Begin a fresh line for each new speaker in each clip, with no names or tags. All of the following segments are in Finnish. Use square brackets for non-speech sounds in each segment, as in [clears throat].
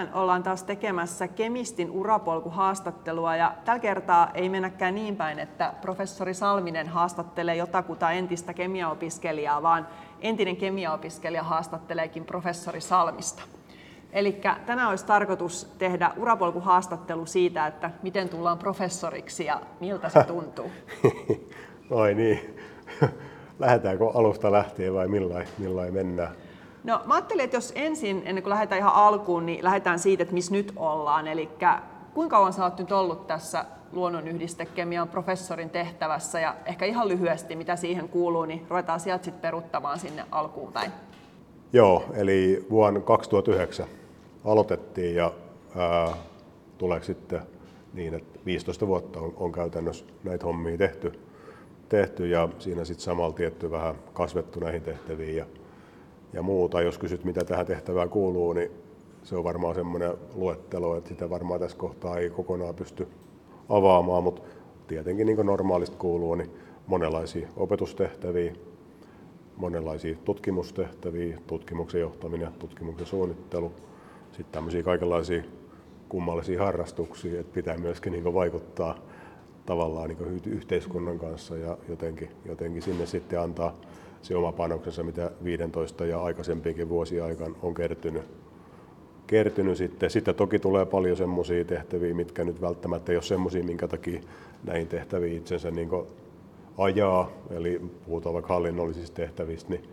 tänään ollaan taas tekemässä kemistin urapolkuhaastattelua ja tällä kertaa ei mennäkään niin päin, että professori Salminen haastattelee jotakuta entistä kemiaopiskelijaa, vaan entinen kemiaopiskelija haastatteleekin professori Salmista. Eli tänään olisi tarkoitus tehdä urapolkuhaastattelu siitä, että miten tullaan professoriksi ja miltä se [laughs] tuntuu.
Ai niin. [laughs] Lähdetäänkö alusta lähtien vai millain, millain mennään?
No mä ajattelin, että jos ensin, ennen kuin lähdetään ihan alkuun, niin lähdetään siitä, että missä nyt ollaan. Eli kuinka kauan sä oot nyt ollut tässä luonnonyhdistekemian professorin tehtävässä ja ehkä ihan lyhyesti, mitä siihen kuuluu, niin ruvetaan sieltä sitten peruttamaan sinne alkuun päin.
Joo, eli vuonna 2009 aloitettiin ja ää, tuleeko sitten niin, että 15 vuotta on, on käytännössä näitä hommia tehty, tehty ja siinä sitten samalla tietty vähän kasvettu näihin tehtäviin ja ja muuta. Jos kysyt, mitä tähän tehtävään kuuluu, niin se on varmaan semmoinen luettelo, että sitä varmaan tässä kohtaa ei kokonaan pysty avaamaan, mutta tietenkin niin kuin normaalisti kuuluu, niin monenlaisia opetustehtäviä, monenlaisia tutkimustehtäviä, tutkimuksen johtaminen, tutkimuksen suunnittelu, sitten tämmöisiä kaikenlaisia kummallisia harrastuksia, että pitää myöskin niin vaikuttaa tavallaan niin yhteiskunnan kanssa ja jotenkin, jotenkin sinne sitten antaa se oma panoksensa, mitä 15 ja aikaisempiinkin vuosia aikaan on kertynyt. kertynyt sitten. sitten toki tulee paljon semmoisia tehtäviä, mitkä nyt välttämättä ei ole semmoisia, minkä takia näihin tehtäviin itsensä niin ajaa. Eli puhutaan vaikka hallinnollisista tehtävistä, niin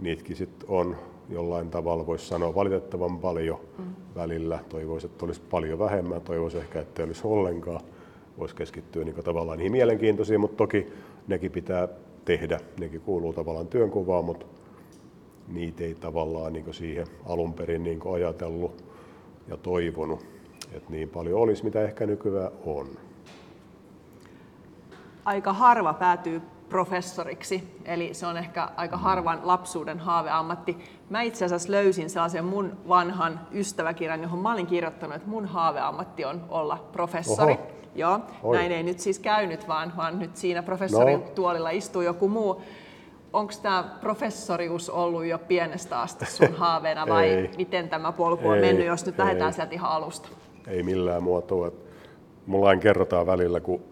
niitäkin sitten on jollain tavalla, voisi sanoa valitettavan paljon mm. välillä. Toivoisi, että olisi paljon vähemmän, toivoisi ehkä, että ei olisi ollenkaan. Voisi keskittyä niin tavallaan niihin mielenkiintoisiin, mutta toki nekin pitää tehdä. Nekin kuuluu tavallaan työnkuvaan, mutta niitä ei tavallaan niin siihen alun perin niin ajatellut ja toivonut, että niin paljon olisi, mitä ehkä nykyään on.
Aika harva päätyy professoriksi, eli se on ehkä aika harvan lapsuuden haaveammatti. Mä itse asiassa löysin sellaisen mun vanhan ystäväkirjan, johon mä olin kirjoittanut, että mun haaveammatti on olla professori. Oho. Joo, Oi. näin ei nyt siis käynyt, vaan, vaan nyt siinä professorin no. tuolilla istuu joku muu. Onko tämä professorius ollut jo pienestä asti sun [laughs] haaveena vai ei. miten tämä polku on ei, mennyt, jos nyt ei. lähdetään sieltä ihan alusta?
Ei millään muotoa. Mulla aina kerrotaan välillä, kun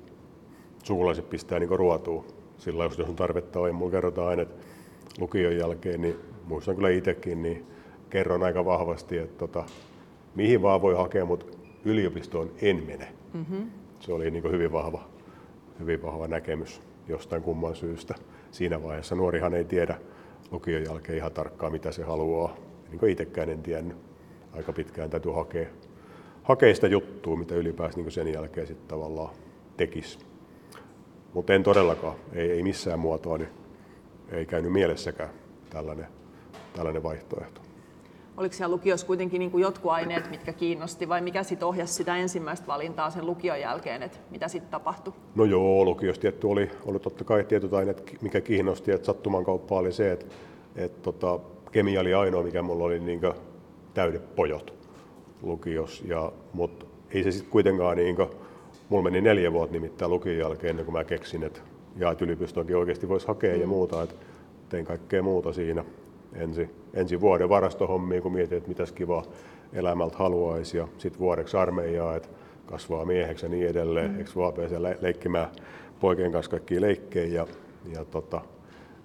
sukulaiset pistää niin ruotuun. Sillä jos on tarvetta on, mulla kerrotaan aina, että lukion jälkeen, niin muistan kyllä itsekin, niin kerron aika vahvasti, että tota, mihin vaan voi hakea, mutta yliopistoon en mene. Mm-hmm se oli niin hyvin, vahva, hyvin vahva näkemys jostain kumman syystä. Siinä vaiheessa nuorihan ei tiedä lukion jälkeen ihan tarkkaan, mitä se haluaa. Niin kuin itsekään en tiennyt. Aika pitkään täytyy hakea, hakea sitä juttua, mitä ylipäänsä niin sen jälkeen sitten tavallaan tekisi. Mutta en todellakaan, ei, ei missään muotoa, niin ei käynyt mielessäkään tällainen, tällainen vaihtoehto.
Oliko siellä lukiossa kuitenkin niin kuin jotkut aineet, mitkä kiinnosti, vai mikä sitten ohjasi sitä ensimmäistä valintaa sen lukion jälkeen, että mitä sitten tapahtui?
No joo, lukiossa tietty oli, oli totta kai tietyt aineet, mikä kiinnosti, että sattuman kauppa oli se, että, että tota, kemia oli ainoa, mikä mulla oli niin täydet pojot lukiossa, ja, mutta ei se sitten kuitenkaan, niin kuin, mulla meni neljä vuotta nimittäin lukion jälkeen ennen kuin mä keksin, että, ja että yliopistoonkin oikeasti voisi hakea mm. ja muuta, että tein kaikkea muuta siinä ensi, ensi vuoden varastohommia, kun mietin, että mitäs kivaa elämältä haluaisi, ja sitten vuodeksi armeijaa, että kasvaa mieheksi ja niin edelleen, mm. eikö vaan pääse leikkimään poikien kanssa kaikkia leikkejä, ja, ja tota,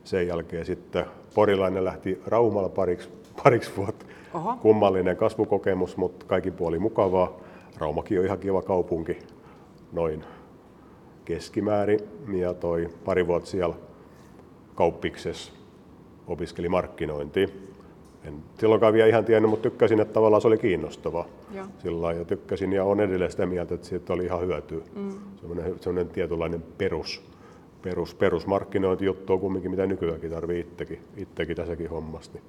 sen jälkeen sitten porilainen lähti Raumalla pariksi, pariksi vuotta. Oho. Kummallinen kasvukokemus, mutta kaikki puoli mukavaa. Raumakin on ihan kiva kaupunki, noin keskimäärin. Ja toi pari vuotta siellä kauppiksessa opiskeli markkinointia. En silloinkaan vielä ihan tiennyt, mutta tykkäsin, että tavallaan se oli kiinnostava. Sillä ja tykkäsin ja on edelleen sitä mieltä, että siitä oli ihan hyötyä. Mm. Sellainen, sellainen tietynlainen perus, perus, perusmarkkinointijuttu on kumminkin, mitä nykyäänkin tarvii itsekin, itsekin tässäkin hommassa. Niin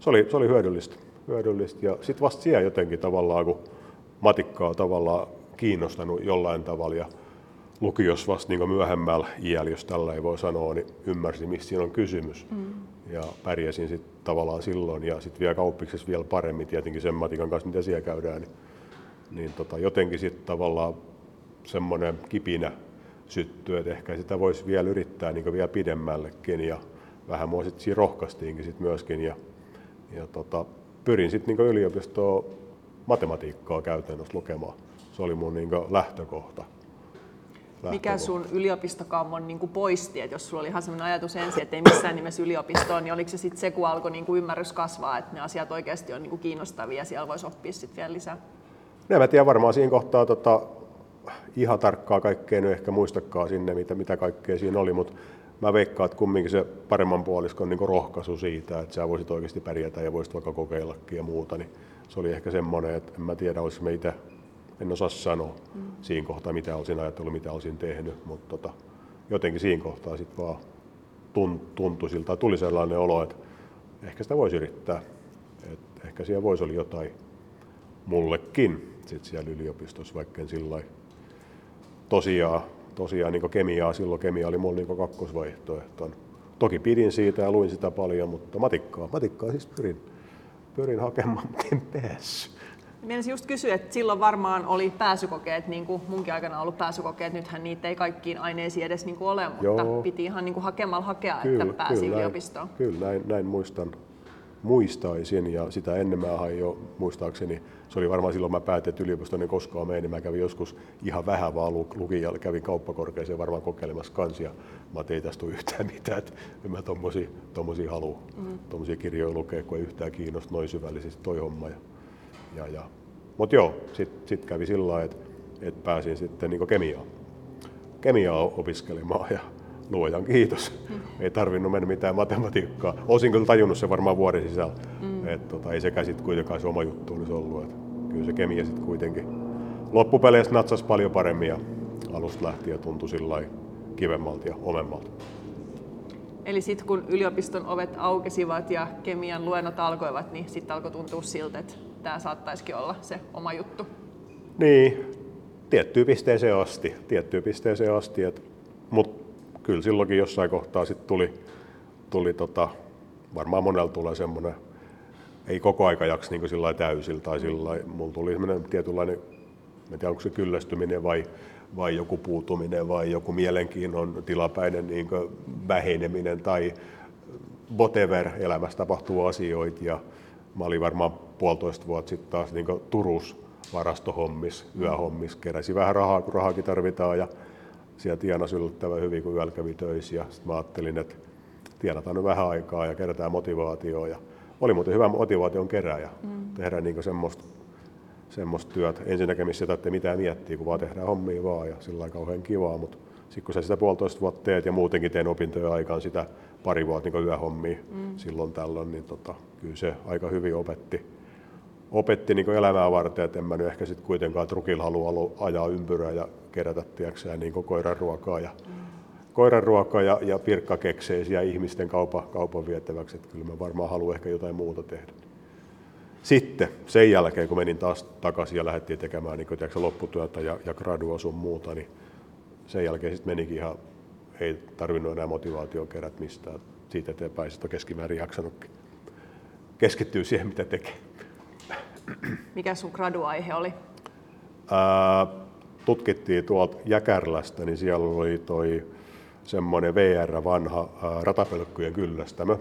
se, oli, se oli hyödyllistä. hyödyllistä. Ja sitten vasta siellä jotenkin tavallaan, kun matikkaa on tavallaan kiinnostanut jollain tavalla ja lukios vasta niin myöhemmällä iällä, jos tällä ei voi sanoa, niin ymmärsin, mistä siinä on kysymys. Mm. Ja pärjäsin sitten tavallaan silloin ja sitten vielä kauppiksessa vielä paremmin tietenkin sen matikan kanssa, mitä siellä käydään. Niin, niin tota, jotenkin sitten tavallaan semmoinen kipinä syttyy, että ehkä sitä voisi vielä yrittää niin vielä pidemmällekin ja vähän mua sitten siinä rohkaistiinkin sit myöskin ja, ja tota, pyrin sitten niin yliopistoon matematiikkaa käytännössä lukemaan. Se oli mun niin lähtökohta.
Mikä sun yliopistokammon niin poisti, että jos sulla oli ihan sellainen ajatus ensin, että ei missään nimessä yliopistoon, niin oliko se sitten se, kun alkoi niin kuin ymmärrys kasvaa, että ne asiat oikeasti on niin kuin kiinnostavia ja siellä voisi oppia sitten vielä lisää?
No, mä tiedän varmaan siinä kohtaa tota, ihan tarkkaa kaikkea nyt ehkä muistakaan sinne, mitä, mitä kaikkea siinä oli, mutta mä veikkaan, että kumminkin se paremman puoliskon niin rohkaisu siitä, että sä voisit oikeasti pärjätä ja voisit vaikka kokeillakin ja muuta, niin se oli ehkä semmoinen, että en mä tiedä, olisiko me itse, en osaa sanoa mm. siinä kohtaa, mitä olisin ajatellut, mitä olisin tehnyt, mutta tota, jotenkin siinä kohtaa sitten vaan tuntui siltä, tuli sellainen olo, että ehkä sitä voisi yrittää, että ehkä siellä voisi olla jotain mullekin sit siellä yliopistossa, vaikka en sillä tosiaan, tosiaan niin kemiaa, silloin kemia oli mulla niin kakkosvaihtoehto. Toki pidin siitä ja luin sitä paljon, mutta matikkaa, matikkaa siis pyrin, pyrin hakemaan, mutta en päässyt.
Mielestäni just kysyä, että silloin varmaan oli pääsykokeet, niin kuin munkin aikana ollut pääsykokeet, nythän niitä ei kaikkiin aineisiin edes niin kuin ole, mutta Joo. piti ihan niin kuin hakemalla hakea, kyllä, että pääsi kyllä, yliopistoon.
Näin, kyllä, näin, näin muistan, muistaisin ja sitä ennen mä jo muistaakseni, se oli varmaan silloin mä päätin, että yliopistoon ei koskaan mene, niin mä kävin joskus ihan vähän vaan lukin ja kävin kauppakorkeeseen varmaan kokeilemassa kansia. Mä tein tästä yhtään mitään, että en mä tommosia, tommosia halua, mm. tommosia kirjoja lukea, kun ei yhtään kiinnosta noin syvällisesti toi homma. Ja, ja, ja. Mutta joo, sitten sit kävi sillä lailla, että et pääsin sitten niin kemiaan, kemiaa opiskelemaan ja luojan kiitos. Mm. Ei tarvinnut mennä mitään matematiikkaa. Olisin kyllä tajunnut se varmaan vuoden sisällä. Mm. Et, tota, ei sekä sitten kuitenkaan se oma juttu olisi ollut. Et, kyllä se kemia sitten kuitenkin loppupeleissä natsasi paljon paremmin ja alusta lähtien tuntui sillä kivemmalta ja omemmalta.
Eli sitten kun yliopiston ovet aukesivat ja kemian luennot alkoivat, niin sitten alkoi tuntua siltä, että tämä saattaisikin olla se oma juttu.
Niin, tiettyyn pisteeseen asti, tiettyyn pisteeseen asti, mutta kyllä silloinkin jossain kohtaa sitten tuli, tuli tota, varmaan monella tulee semmoinen, ei koko aika jaksa niin sillä täysillä tai sillä mulla tuli semmoinen tietynlainen, en tiedä onko se kyllästyminen vai, vai joku puutuminen vai joku mielenkiinnon tilapäinen niin väheneminen tai whatever elämässä tapahtuu asioita ja mä olin varmaan puolitoista vuotta sitten taas niin Turus varastohommis, yöhommis, keräsi vähän rahaa, kun rahaakin tarvitaan ja siellä tienasi yllättävän hyvin, kun yöllä kävi töissä. Ja sitten mä ajattelin, että tienataan nyt vähän aikaa ja kerätään motivaatioa. Ja oli muuten hyvä motivaation kerääjä. Mm. Tehdään niin semmoista, semmoista työtä. Ensinnäkin missä ei mitään miettiä, kun vaan tehdään hommia vaan ja sillä lailla kauhean kivaa. Mutta sitten kun sä sitä puolitoista vuotta teet ja muutenkin teen opintojen aikaan sitä pari vuotta niin yöhommia mm. silloin tällöin, niin tota, kyllä se aika hyvin opetti, opetti niin elämää varten, että en mä nyt ehkä sitten kuitenkaan trukilla halua ajaa ympyrää ja kerätä tiiäkseen, niin koiran ruokaa ja, mm. koiran ruokaa ja, ja pirkkakekseisiä ihmisten kaupa, kaupan vietäväksi. Että kyllä mä varmaan haluan ehkä jotain muuta tehdä. Sitten sen jälkeen, kun menin taas takaisin ja lähdettiin tekemään niin tiiäksä, lopputyötä ja, ja gradua sun muuta, niin sen jälkeen sitten menikin ihan, ei tarvinnut enää motivaatio kerät mistään. Siitä eteenpäin sitten on keskimäärin jaksanutkin keskittyä siihen, mitä tekee.
Mikä sun graduaihe oli?
Ää, tutkittiin tuolta Jäkärlästä, niin siellä oli toi semmoinen VR vanha ratapölkkyjen kyllästämö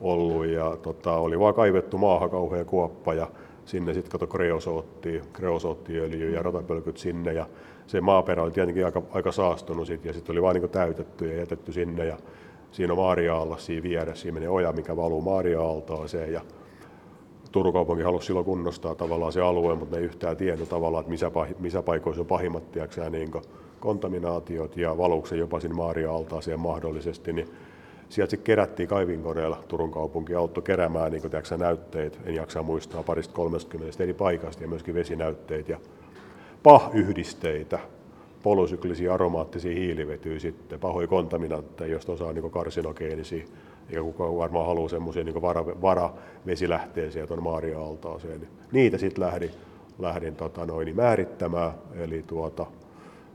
ollut ja tota, oli vaan kaivettu maahan kauhean kuoppa ja sinne sitten kato kreosoottia, kreosoottiöljy ja ratapölkyt sinne ja se maaperä oli tietenkin aika, aika saastunut sit, ja sitten oli vain niin täytetty ja jätetty sinne ja siinä on Maaria siinä vieressä, siinä menee oja, mikä valuu Maaria-altaaseen ja Turun kaupunki halusi silloin kunnostaa tavallaan se alue, mutta ne ei yhtään tiennyt tavallaan, että missä, missä paikoissa on pahimmat tiiäksä, niin kontaminaatiot ja valuksen jopa sinne Maaria-altaaseen mahdollisesti, niin sieltä sitten kerättiin kaivinkoneella, Turun kaupunki auttoi keräämään niin tiiäksä, näytteet, en jaksa muistaa, parista 30 eri paikasta ja myöskin vesinäytteitä ja PAH-yhdisteitä, polysyklisiä aromaattisia hiilivetyjä sitten, pahoja kontaminantteja, joista osaa niin karsinogeenisia eikä kukaan varmaan halua semmoisia niin vara, varavesilähteisiä tuon Maaria-altaaseen. Niin niitä sitten lähdin, lähdin tota noin, määrittämään, eli tuota,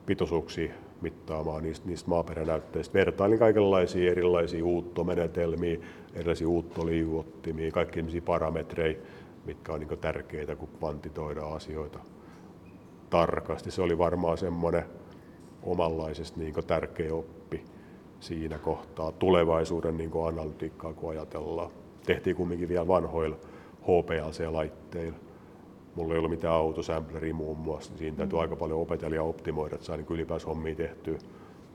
pitoisuuksia mittaamaan niistä, niistä maaperänäytteistä. Vertailin kaikenlaisia erilaisia uuttomenetelmiä, erilaisia uuttoliuottimia, kaikki parametreja, mitkä on niin tärkeitä, kun kvantitoidaan asioita tarkasti. Se oli varmaan semmoinen omanlaisesti niin tärkeä oppi siinä kohtaa tulevaisuuden niin analytiikkaa, kun ajatellaan. Tehtiin kumminkin vielä vanhoilla HPLC-laitteilla. mulla ei ollut mitään autosampleria muun muassa, niin siinä täytyy mm. aika paljon opetella ja optimoida, että saa niin ylipäänsä hommia tehtyä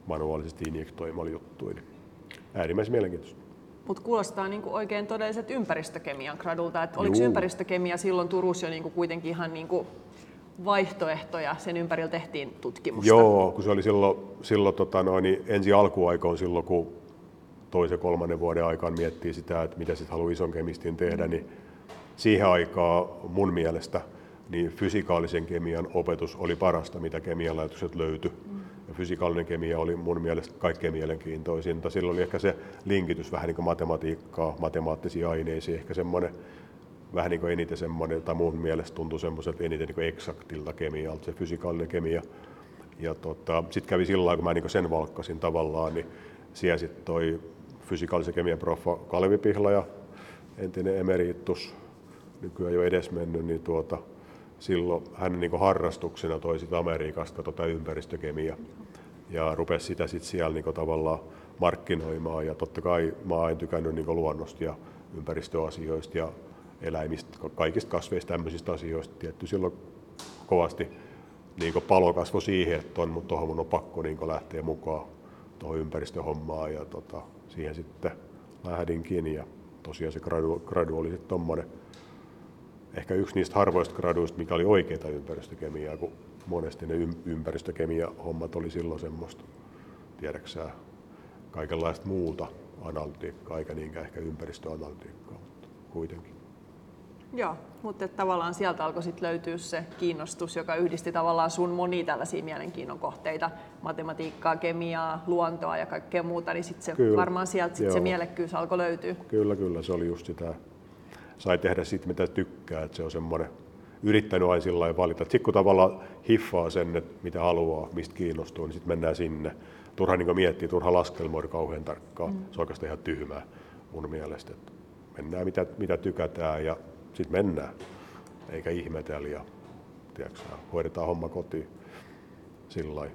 manuaalisesti injektoimalla juttuja. Niin äärimmäisen mielenkiintoista.
Mutta kuulostaa niinku oikein todelliset ympäristökemian gradulta. Et oliko ympäristökemia silloin Turussa jo niinku kuitenkin ihan niinku vaihtoehtoja, sen ympärillä tehtiin tutkimusta?
Joo, kun se oli silloin, silloin tota noin, niin ensi alkuaikoon silloin, kun toisen kolmannen vuoden aikaan miettii sitä, että mitä sitten haluaa ison kemistin tehdä, mm. niin siihen aikaan mun mielestä niin fysikaalisen kemian opetus oli parasta, mitä kemialaitokset löytyi. Mm. Ja fysikaalinen kemia oli mun mielestä kaikkein mielenkiintoisinta. Silloin oli ehkä se linkitys vähän niin kuin matematiikkaa, matemaattisiin aineisiin, ehkä semmoinen vähän niin kuin eniten semmoinen, tai mun mielestä tuntui semmoiselta eniten niin eksaktilta kemialta, se fysikaalinen kemia. Ja tota, sitten kävi sillä lailla, kun mä niin sen valkkasin tavallaan, niin siellä sitten toi fysikaalisen kemian proffa Kalevi Pihlaja, entinen emeritus, nykyään jo edesmennyt, niin tuota, silloin hän niin harrastuksena toi sit Amerikasta tota ympäristökemia ja rupesi sitä sitten siellä niin tavallaan markkinoimaan. Ja totta kai mä oon tykännyt niin luonnosta ja ympäristöasioista ja eläimistä, kaikista kasveista, tämmöisistä asioista. Tietty silloin kovasti niin palo kasvo siihen, että on, mutta tuohon mun on pakko niin lähteä mukaan tuohon ympäristöhommaan ja tota, siihen sitten lähdinkin ja tosiaan se gradu, gradu oli sitten tommonen, ehkä yksi niistä harvoista graduista, mikä oli oikeita ympäristökemiaa, kun monesti ne ympäristökemia-hommat oli silloin semmoista, tiedäksää, kaikenlaista muuta analytiikkaa, eikä niinkään ehkä ympäristöanalytiikkaa, mutta kuitenkin.
Joo, mutta tavallaan sieltä alkoi sit löytyä se kiinnostus, joka yhdisti tavallaan sun moni tällaisia mielenkiinnon kohteita, matematiikkaa, kemiaa, luontoa ja kaikkea muuta, niin sitten se kyllä, varmaan sieltä sit se mielekkyys alkoi löytyä.
Kyllä, kyllä, se oli just sitä. Sai tehdä siitä mitä tykkää, että se on semmoinen, yrittänyt aina sillä valita. Sitten kun tavallaan hiffaa sen, että mitä haluaa, mistä kiinnostuu, niin sitten mennään sinne. Turha niin miettiä, turha laskelmoida kauhean tarkkaan. Mm. Se on oikeastaan ihan tyhmää mun mielestä. Että mennään mitä, mitä tykätään ja sitten mennään, eikä ihmetellä ja tiedätkö, hoidetaan homma kotiin. Sillä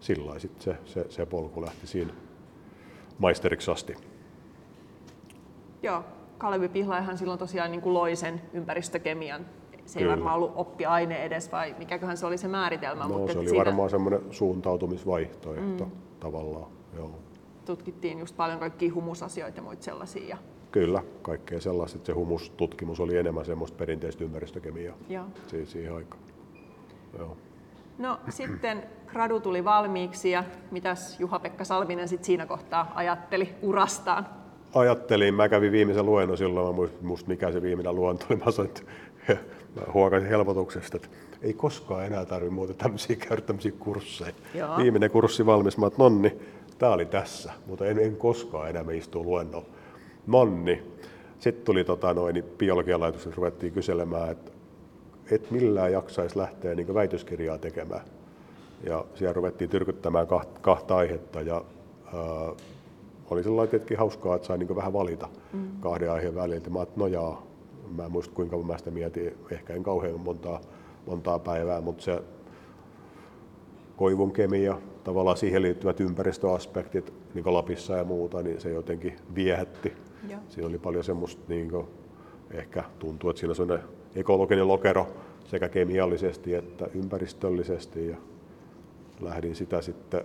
Sillä sitten se, se, se, polku lähti siinä maisteriksi asti.
Joo, Kalevi Pihlaihan silloin tosiaan niin kuin loi sen ympäristökemian. Se Kyllä. ei varmaan ollut oppiaine edes, vai mikäköhän se oli se määritelmä?
No, mutta se oli siinä... varmaan semmoinen suuntautumisvaihtoehto mm. tavallaan. Joo.
Tutkittiin just paljon kaikkia humusasioita ja muita sellaisia.
Kyllä, kaikkea sellaista. Se humustutkimus oli enemmän semmoista perinteistä ympäristökemiaa Joo. siihen aikaan. Joo.
No sitten gradu tuli valmiiksi ja mitäs Juha-Pekka Salminen sit siinä kohtaa ajatteli urastaan?
Ajattelin, mä kävin viimeisen luennon silloin, mä muistin mikä se viimeinen luento oli, mä sanoin, että mä huokasin helpotuksesta, että ei koskaan enää tarvitse muuta tämmöisiä käydä tämmöisiä kursseja. Joo. Viimeinen kurssi valmis, mä että nonni, tää oli tässä, mutta en, en koskaan enää me istuu luennolla nonni. Sitten tuli tota, noin, niin biologian laitoksessa ruvettiin kyselemään, että et millään jaksaisi lähteä niin väitöskirjaa tekemään. Ja siellä ruvettiin tyrkyttämään kahta, kahta aihetta ja ää, oli sellainen tietenkin hauskaa, että sai niin vähän valita mm. kahden aiheen välillä. Mä että no jaa, mä en muista kuinka mä sitä mietin, ehkä en kauhean montaa, montaa päivää, mutta se koivun kemia, tavallaan siihen liittyvät ympäristöaspektit niin Lapissa ja muuta, niin se jotenkin viehätti. Joo. Siinä oli paljon semmoista, niin kuin, ehkä tuntuu, että siinä on sellainen ekologinen lokero sekä kemiallisesti että ympäristöllisesti. Ja lähdin sitä sitten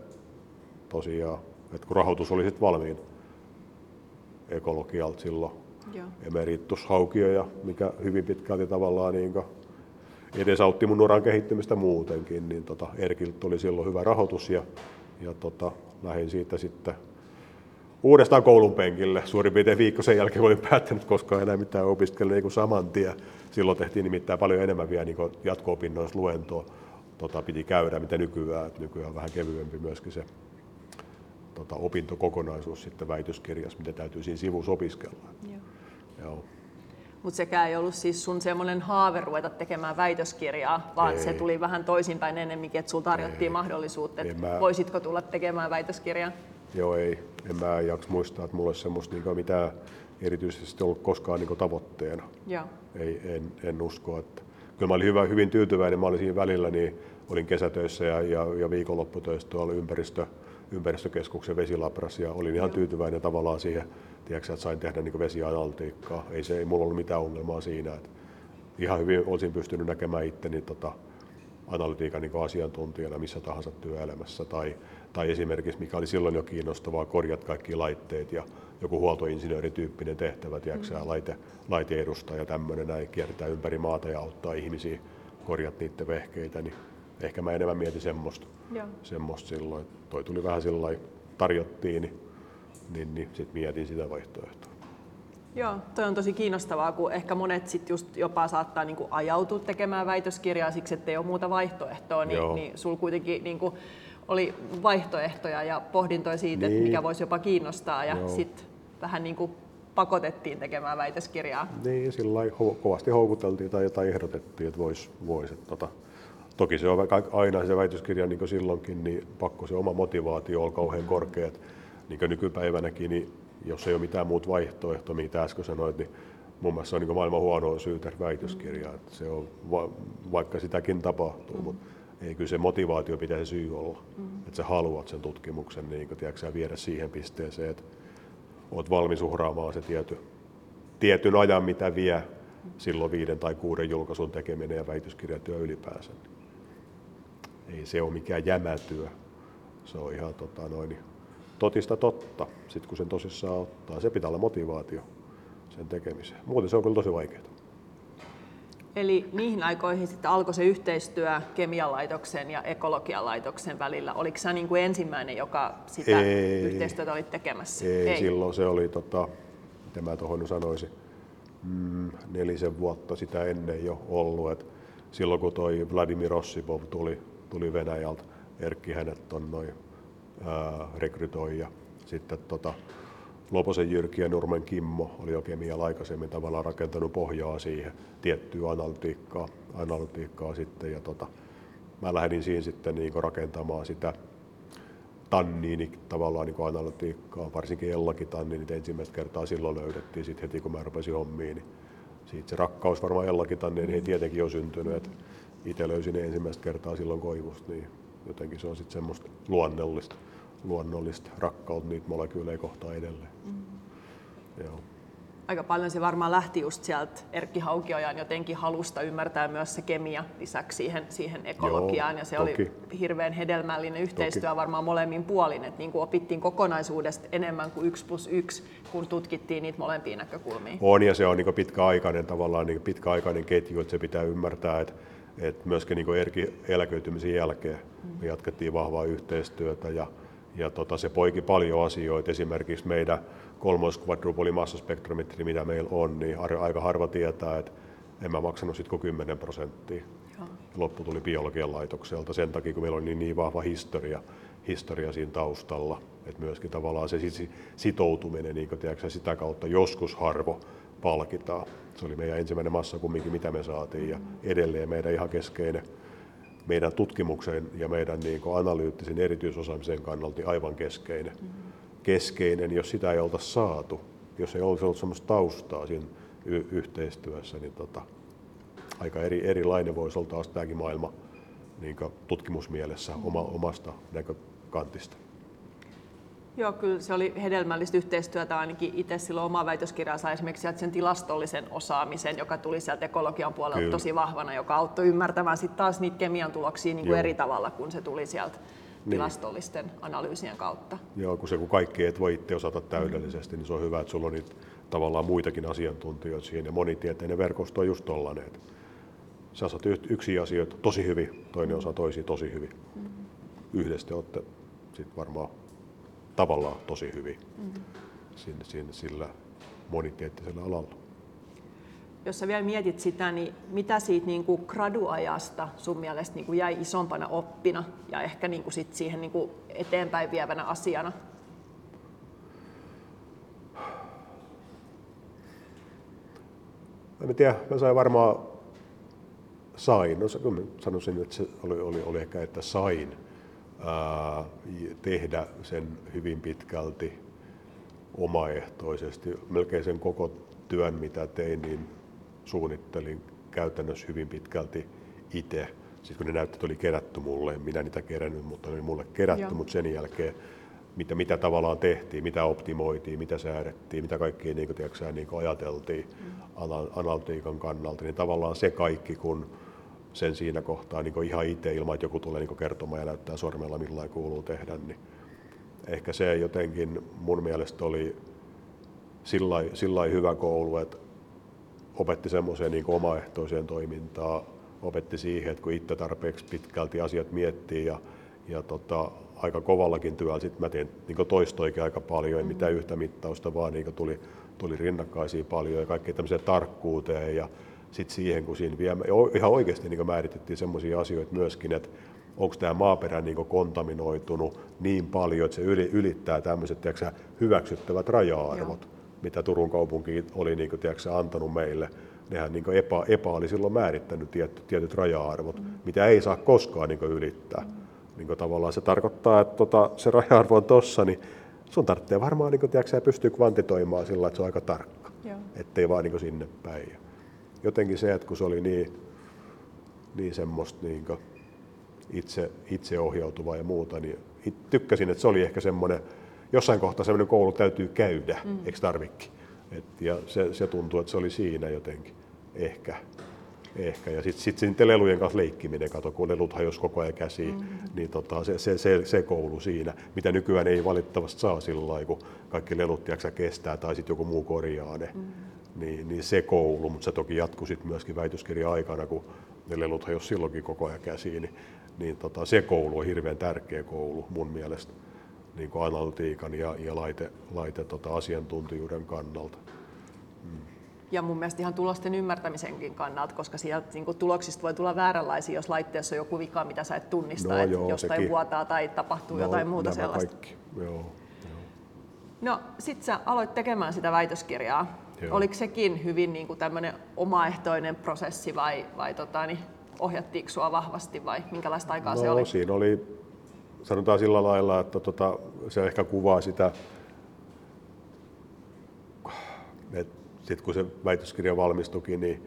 tosiaan, että kun rahoitus oli sitten valmiin ekologialta silloin, Joo. ja mikä hyvin pitkälti tavallaan niin edesautti mun uran kehittymistä muutenkin, niin tota, Erkiltä tuli silloin hyvä rahoitus ja, ja tota, lähdin siitä sitten uudestaan koulun penkille suurin piirtein viikko sen jälkeen, kun olin päättänyt koskaan enää mitään opiskella niin saman tien. Silloin tehtiin nimittäin paljon enemmän vielä niin jatko-opinnoissa luentoa tota, piti käydä, mitä nykyään. Että nykyään on vähän kevyempi myöskin se tota, opintokokonaisuus sitten väitöskirjassa, mitä täytyy siinä sivussa opiskella. Joo. Joo.
Mutta sekään ei ollut siis sun semmoinen haave ruveta tekemään väitöskirjaa, vaan ei. se tuli vähän toisinpäin ennemminkin, että sulla tarjottiin ei. mahdollisuutta, että mä... voisitko tulla tekemään väitöskirjaa?
Joo, ei. En mä jaksa muistaa, että mulla olisi semmoista niin mitään erityisesti ollut koskaan niin tavoitteena. Joo. Ei, en, en usko. Että... Kyllä mä olin hyvä, hyvin tyytyväinen. Mä olin siinä välillä, niin olin kesätöissä ja, ja, ja viikonlopputöissä tuolla ympäristö, ympäristökeskuksen vesilabras ja olin ihan tyytyväinen tavallaan siihen, tiedätkö, että sain tehdä niin vesianaltiikkaa. Ei, se, ei mulla ollut mitään ongelmaa siinä. Että ihan hyvin olisin pystynyt näkemään itteni tota, analytiikan niin asiantuntijana missä tahansa työelämässä. Tai, tai esimerkiksi, mikä oli silloin jo kiinnostavaa, korjat kaikki laitteet ja joku huoltoinsinöörityyppinen tehtävä, tiedätkö, mm. laite, laiteedustaja, tämmöinen näin, kiertää ympäri maata ja auttaa ihmisiä, korjat niiden vehkeitä, niin ehkä mä enemmän mietin semmoista, semmoista silloin. Toi tuli vähän sillä tarjottiin, niin, niin, niin sitten mietin sitä vaihtoehtoa.
Joo, toi on tosi kiinnostavaa, kun ehkä monet sit just jopa saattaa niinku ajautua tekemään väitöskirjaa siksi, että ei ole muuta vaihtoehtoa, niin, niin sul kuitenkin niinku oli vaihtoehtoja ja pohdintoja siitä, niin. että mikä voisi jopa kiinnostaa ja sitten vähän niinku pakotettiin tekemään väitöskirjaa.
Niin, sillä ho- kovasti houkuteltiin tai jotain ehdotettiin, että voisi. Vois, että tota, toki se on aina se väitöskirja niin kuin silloinkin, niin pakko se oma motivaatio on kauhean korkea. Että, niin kuin nykypäivänäkin, niin jos ei ole mitään muuta vaihtoehtoa, mitä äsken sanoit, niin mun mielestä se on niin maailman huono syy väitöskirjaa. Että se on, va, vaikka sitäkin tapahtuu, mm. mutta ei kyllä se motivaatio pitäisi syy olla. Mm. Että sä haluat sen tutkimuksen niin kun, tiedätkö, viedä siihen pisteeseen, että oot valmis uhraamaan se tiety, tietyn ajan, mitä vie silloin viiden tai kuuden julkaisun tekeminen ja väitöskirjatyö ylipäänsä. Ei se ole mikään jämätyö. Se on ihan tota, noin, totista totta, sitten kun sen tosissaan ottaa. Se pitää olla motivaatio sen tekemiseen. Muuten se on kyllä tosi vaikeaa.
Eli niihin aikoihin sitten alkoi se yhteistyö kemialaitoksen ja ekologian laitoksen välillä. Oliko sä niin kuin ensimmäinen, joka sitä ei, yhteistyötä oli tekemässä?
Ei, ei, silloin se oli, tota, mitä mä tuohon sanoisin, mm, nelisen vuotta sitä ennen jo ollut. Et silloin kun toi Vladimir Ossipov tuli, tuli Venäjältä, Erkki hänet on noin rekrytoi. Ja sitten tota, Loposen Jyrki ja Nurmen Kimmo oli jo kemialla aikaisemmin tavallaan rakentanut pohjaa siihen tiettyä analytiikkaa, analytiikkaa sitten. Ja tota, mä lähdin siinä sitten niin rakentamaan sitä tanniini tavallaan niin analytiikkaa, varsinkin Ellakin tanniinit ensimmäistä kertaa silloin löydettiin sit heti kun mä rupesin hommiin, niin siitä se rakkaus varmaan Ellakin tanniin ei tietenkin ole syntynyt, että itse löysin ne ensimmäistä kertaa silloin koivusta, niin jotenkin se on sitten semmoista luonnollista luonnollista rakkautta niitä molekyylejä kohtaan edelleen. Mm. Joo.
Aika paljon se varmaan lähti just sieltä Erkki Haukiojan jotenkin halusta ymmärtää myös se kemia lisäksi siihen, siihen ekologiaan. Joo, ja se toki. oli hirveän hedelmällinen yhteistyö toki. varmaan molemmin puolin. Että niin kuin opittiin kokonaisuudesta enemmän kuin yksi plus yksi, kun tutkittiin niitä molempia näkökulmia.
On ja se on niin pitkäaikainen tavallaan niin pitkäaikainen ketju, että se pitää ymmärtää, että, että myöskin niin Erkin eläköitymisen jälkeen mm. me jatkettiin vahvaa yhteistyötä ja ja tota, se poiki paljon asioita. Esimerkiksi meidän kolmoiskvadrupolimassaspektrometri, mitä meillä on, niin aika harva tietää, että en mä maksanut sitten kuin 10 prosenttia. Joo. Loppu tuli biologian laitokselta sen takia, kun meillä on niin, niin vahva historia, historia siinä taustalla. Että myöskin tavallaan se sitoutuminen niin tiedätkö, sitä kautta joskus harvo palkitaan. Se oli meidän ensimmäinen massa kumminkin, mitä me saatiin. Ja edelleen meidän ihan keskeinen meidän tutkimuksen ja meidän niin kuin analyyttisen erityisosaamisen kannalta aivan keskeinen. Mm-hmm. keskeinen. Jos sitä ei oltaisi saatu, jos ei olisi ollut sellaista taustaa siinä y- yhteistyössä, niin tota, aika eri, erilainen voisi olla taas tämäkin maailma niin tutkimusmielessä oma, omasta näkökantista.
Joo, kyllä se oli hedelmällistä yhteistyötä ainakin itse silloin oma väitöskirjansa esimerkiksi sieltä sen tilastollisen osaamisen, joka tuli sieltä ekologian puolelta kyllä. tosi vahvana, joka auttoi ymmärtämään sitten taas niitä kemian tuloksia niin kuin eri tavalla, kun se tuli sieltä niin. tilastollisten analyysien kautta.
Joo, kun se kun kaikki et voi itse osata täydellisesti, niin se on hyvä, että sulla on niitä tavallaan muitakin asiantuntijoita siihen ja monitieteinen verkosto on just tollainen, että sä osaat yksi asioita tosi hyvin, toinen osaa toisia tosi hyvin. Mm-hmm. Yhdessä olette sitten varmaan tavallaan tosi hyvin mm-hmm. sinne, sinne, sillä monitieteellisellä alalla.
Jos sä vielä mietit sitä, niin mitä siitä niin kuin graduajasta sun mielestä niin kuin jäi isompana oppina ja ehkä niin kuin sit siihen niin kuin eteenpäin vievänä asiana?
En tiedä, mä sain varmaan, sain, no sanoisin, että se oli, oli, oli ehkä, että sain tehdä sen hyvin pitkälti omaehtoisesti. Melkein sen koko työn, mitä tein, niin suunnittelin käytännössä hyvin pitkälti itse. Siis kun ne näytteet oli kerätty mulle, minä niitä kerännyt, mutta ne oli mulle kerätty, Joo. mutta sen jälkeen mitä, mitä tavallaan tehtiin, mitä optimoitiin, mitä säädettiin, mitä kaikkia niin kuin, tiedätkö, niin kuin ajateltiin mm. analytiikan kannalta, niin tavallaan se kaikki, kun sen siinä kohtaa niin ihan itse ilman, että joku tulee niin kertomaan ja näyttää sormella, millä kuuluu tehdä, niin ehkä se jotenkin mun mielestä oli sillä hyvä koulu, että opetti semmoiseen niin omaehtoiseen toimintaan, opetti siihen, että kun itse tarpeeksi pitkälti asiat miettii ja, ja tota, aika kovallakin työllä, sitten mä tein niin toistoikin aika paljon, ei mitään yhtä mittausta, vaan niin tuli, tuli rinnakkaisia paljon ja kaikkea tämmöiseen tarkkuuteen ja sitten siihen, kun siinä vielä, ihan oikeasti niin määritettiin semmoisia asioita myöskin, että onko tämä maaperä niin kontaminoitunut niin paljon, että se ylittää tämmöiset tiedätkö, hyväksyttävät raja-arvot, Joo. mitä Turun kaupunki oli niin kuin, tiedätkö, antanut meille. Nehän niin EPA, EPA oli silloin määrittänyt tietyt, tietyt raja-arvot, mm. mitä ei saa koskaan niin ylittää. Mm. Niin tavallaan se tarkoittaa, että tota, se raja-arvo on tossa, niin sun tarvitsee varmaan niin kuin, tiedätkö, pystyy kvantitoimaan sillä että se on aika tarkka, Joo. ettei vaan niin sinne päin. Jotenkin se, että kun se oli niin, niin semmoista niin itse, itseohjautuvaa ja muuta, niin tykkäsin, että se oli ehkä semmoinen, jossain kohtaa semmoinen koulu täytyy käydä, mm. eikö tarvikki? Et, ja se, se tuntuu, että se oli siinä jotenkin, ehkä. ehkä. Ja sitten sit, sit lelujen kanssa leikkiminen, kato, kun lelut hajosi koko ajan käsiin, mm. niin tota, se, se, se, se, koulu siinä, mitä nykyään ei valitettavasti saa sillä lailla, kun kaikki lelut tiiäksä, kestää tai sitten joku muu korjaa ne. Mm. Niin, niin se koulu, mutta se toki jatkui sitten myöskin väitöskirjan aikana, kun ne lelut hajosi silloinkin koko ajan käsiin, niin niin tota, se koulu on hirveän tärkeä koulu mun mielestä niin kuin analytiikan ja, ja laite, laite tota, asiantuntijuuden kannalta.
Mm. Ja mun mielestä ihan tulosten ymmärtämisenkin kannalta, koska sieltä niin kuin tuloksista voi tulla vääränlaisia, jos laitteessa on joku vika, mitä sä et tunnista, no, että joo, jostain sekin. vuotaa tai tapahtuu no, jotain muuta sellaista.
Kaikki. Joo, joo.
No sit sä aloit tekemään sitä väitöskirjaa. Joo. Oliko sekin hyvin niin kuin tämmöinen omaehtoinen prosessi vai, vai tota, niin ohjattiinko sinua vahvasti vai minkälaista aikaa
no,
se oli?
siinä oli, sanotaan sillä lailla, että tota, se ehkä kuvaa sitä, että sitten kun se väitöskirja valmistukin, niin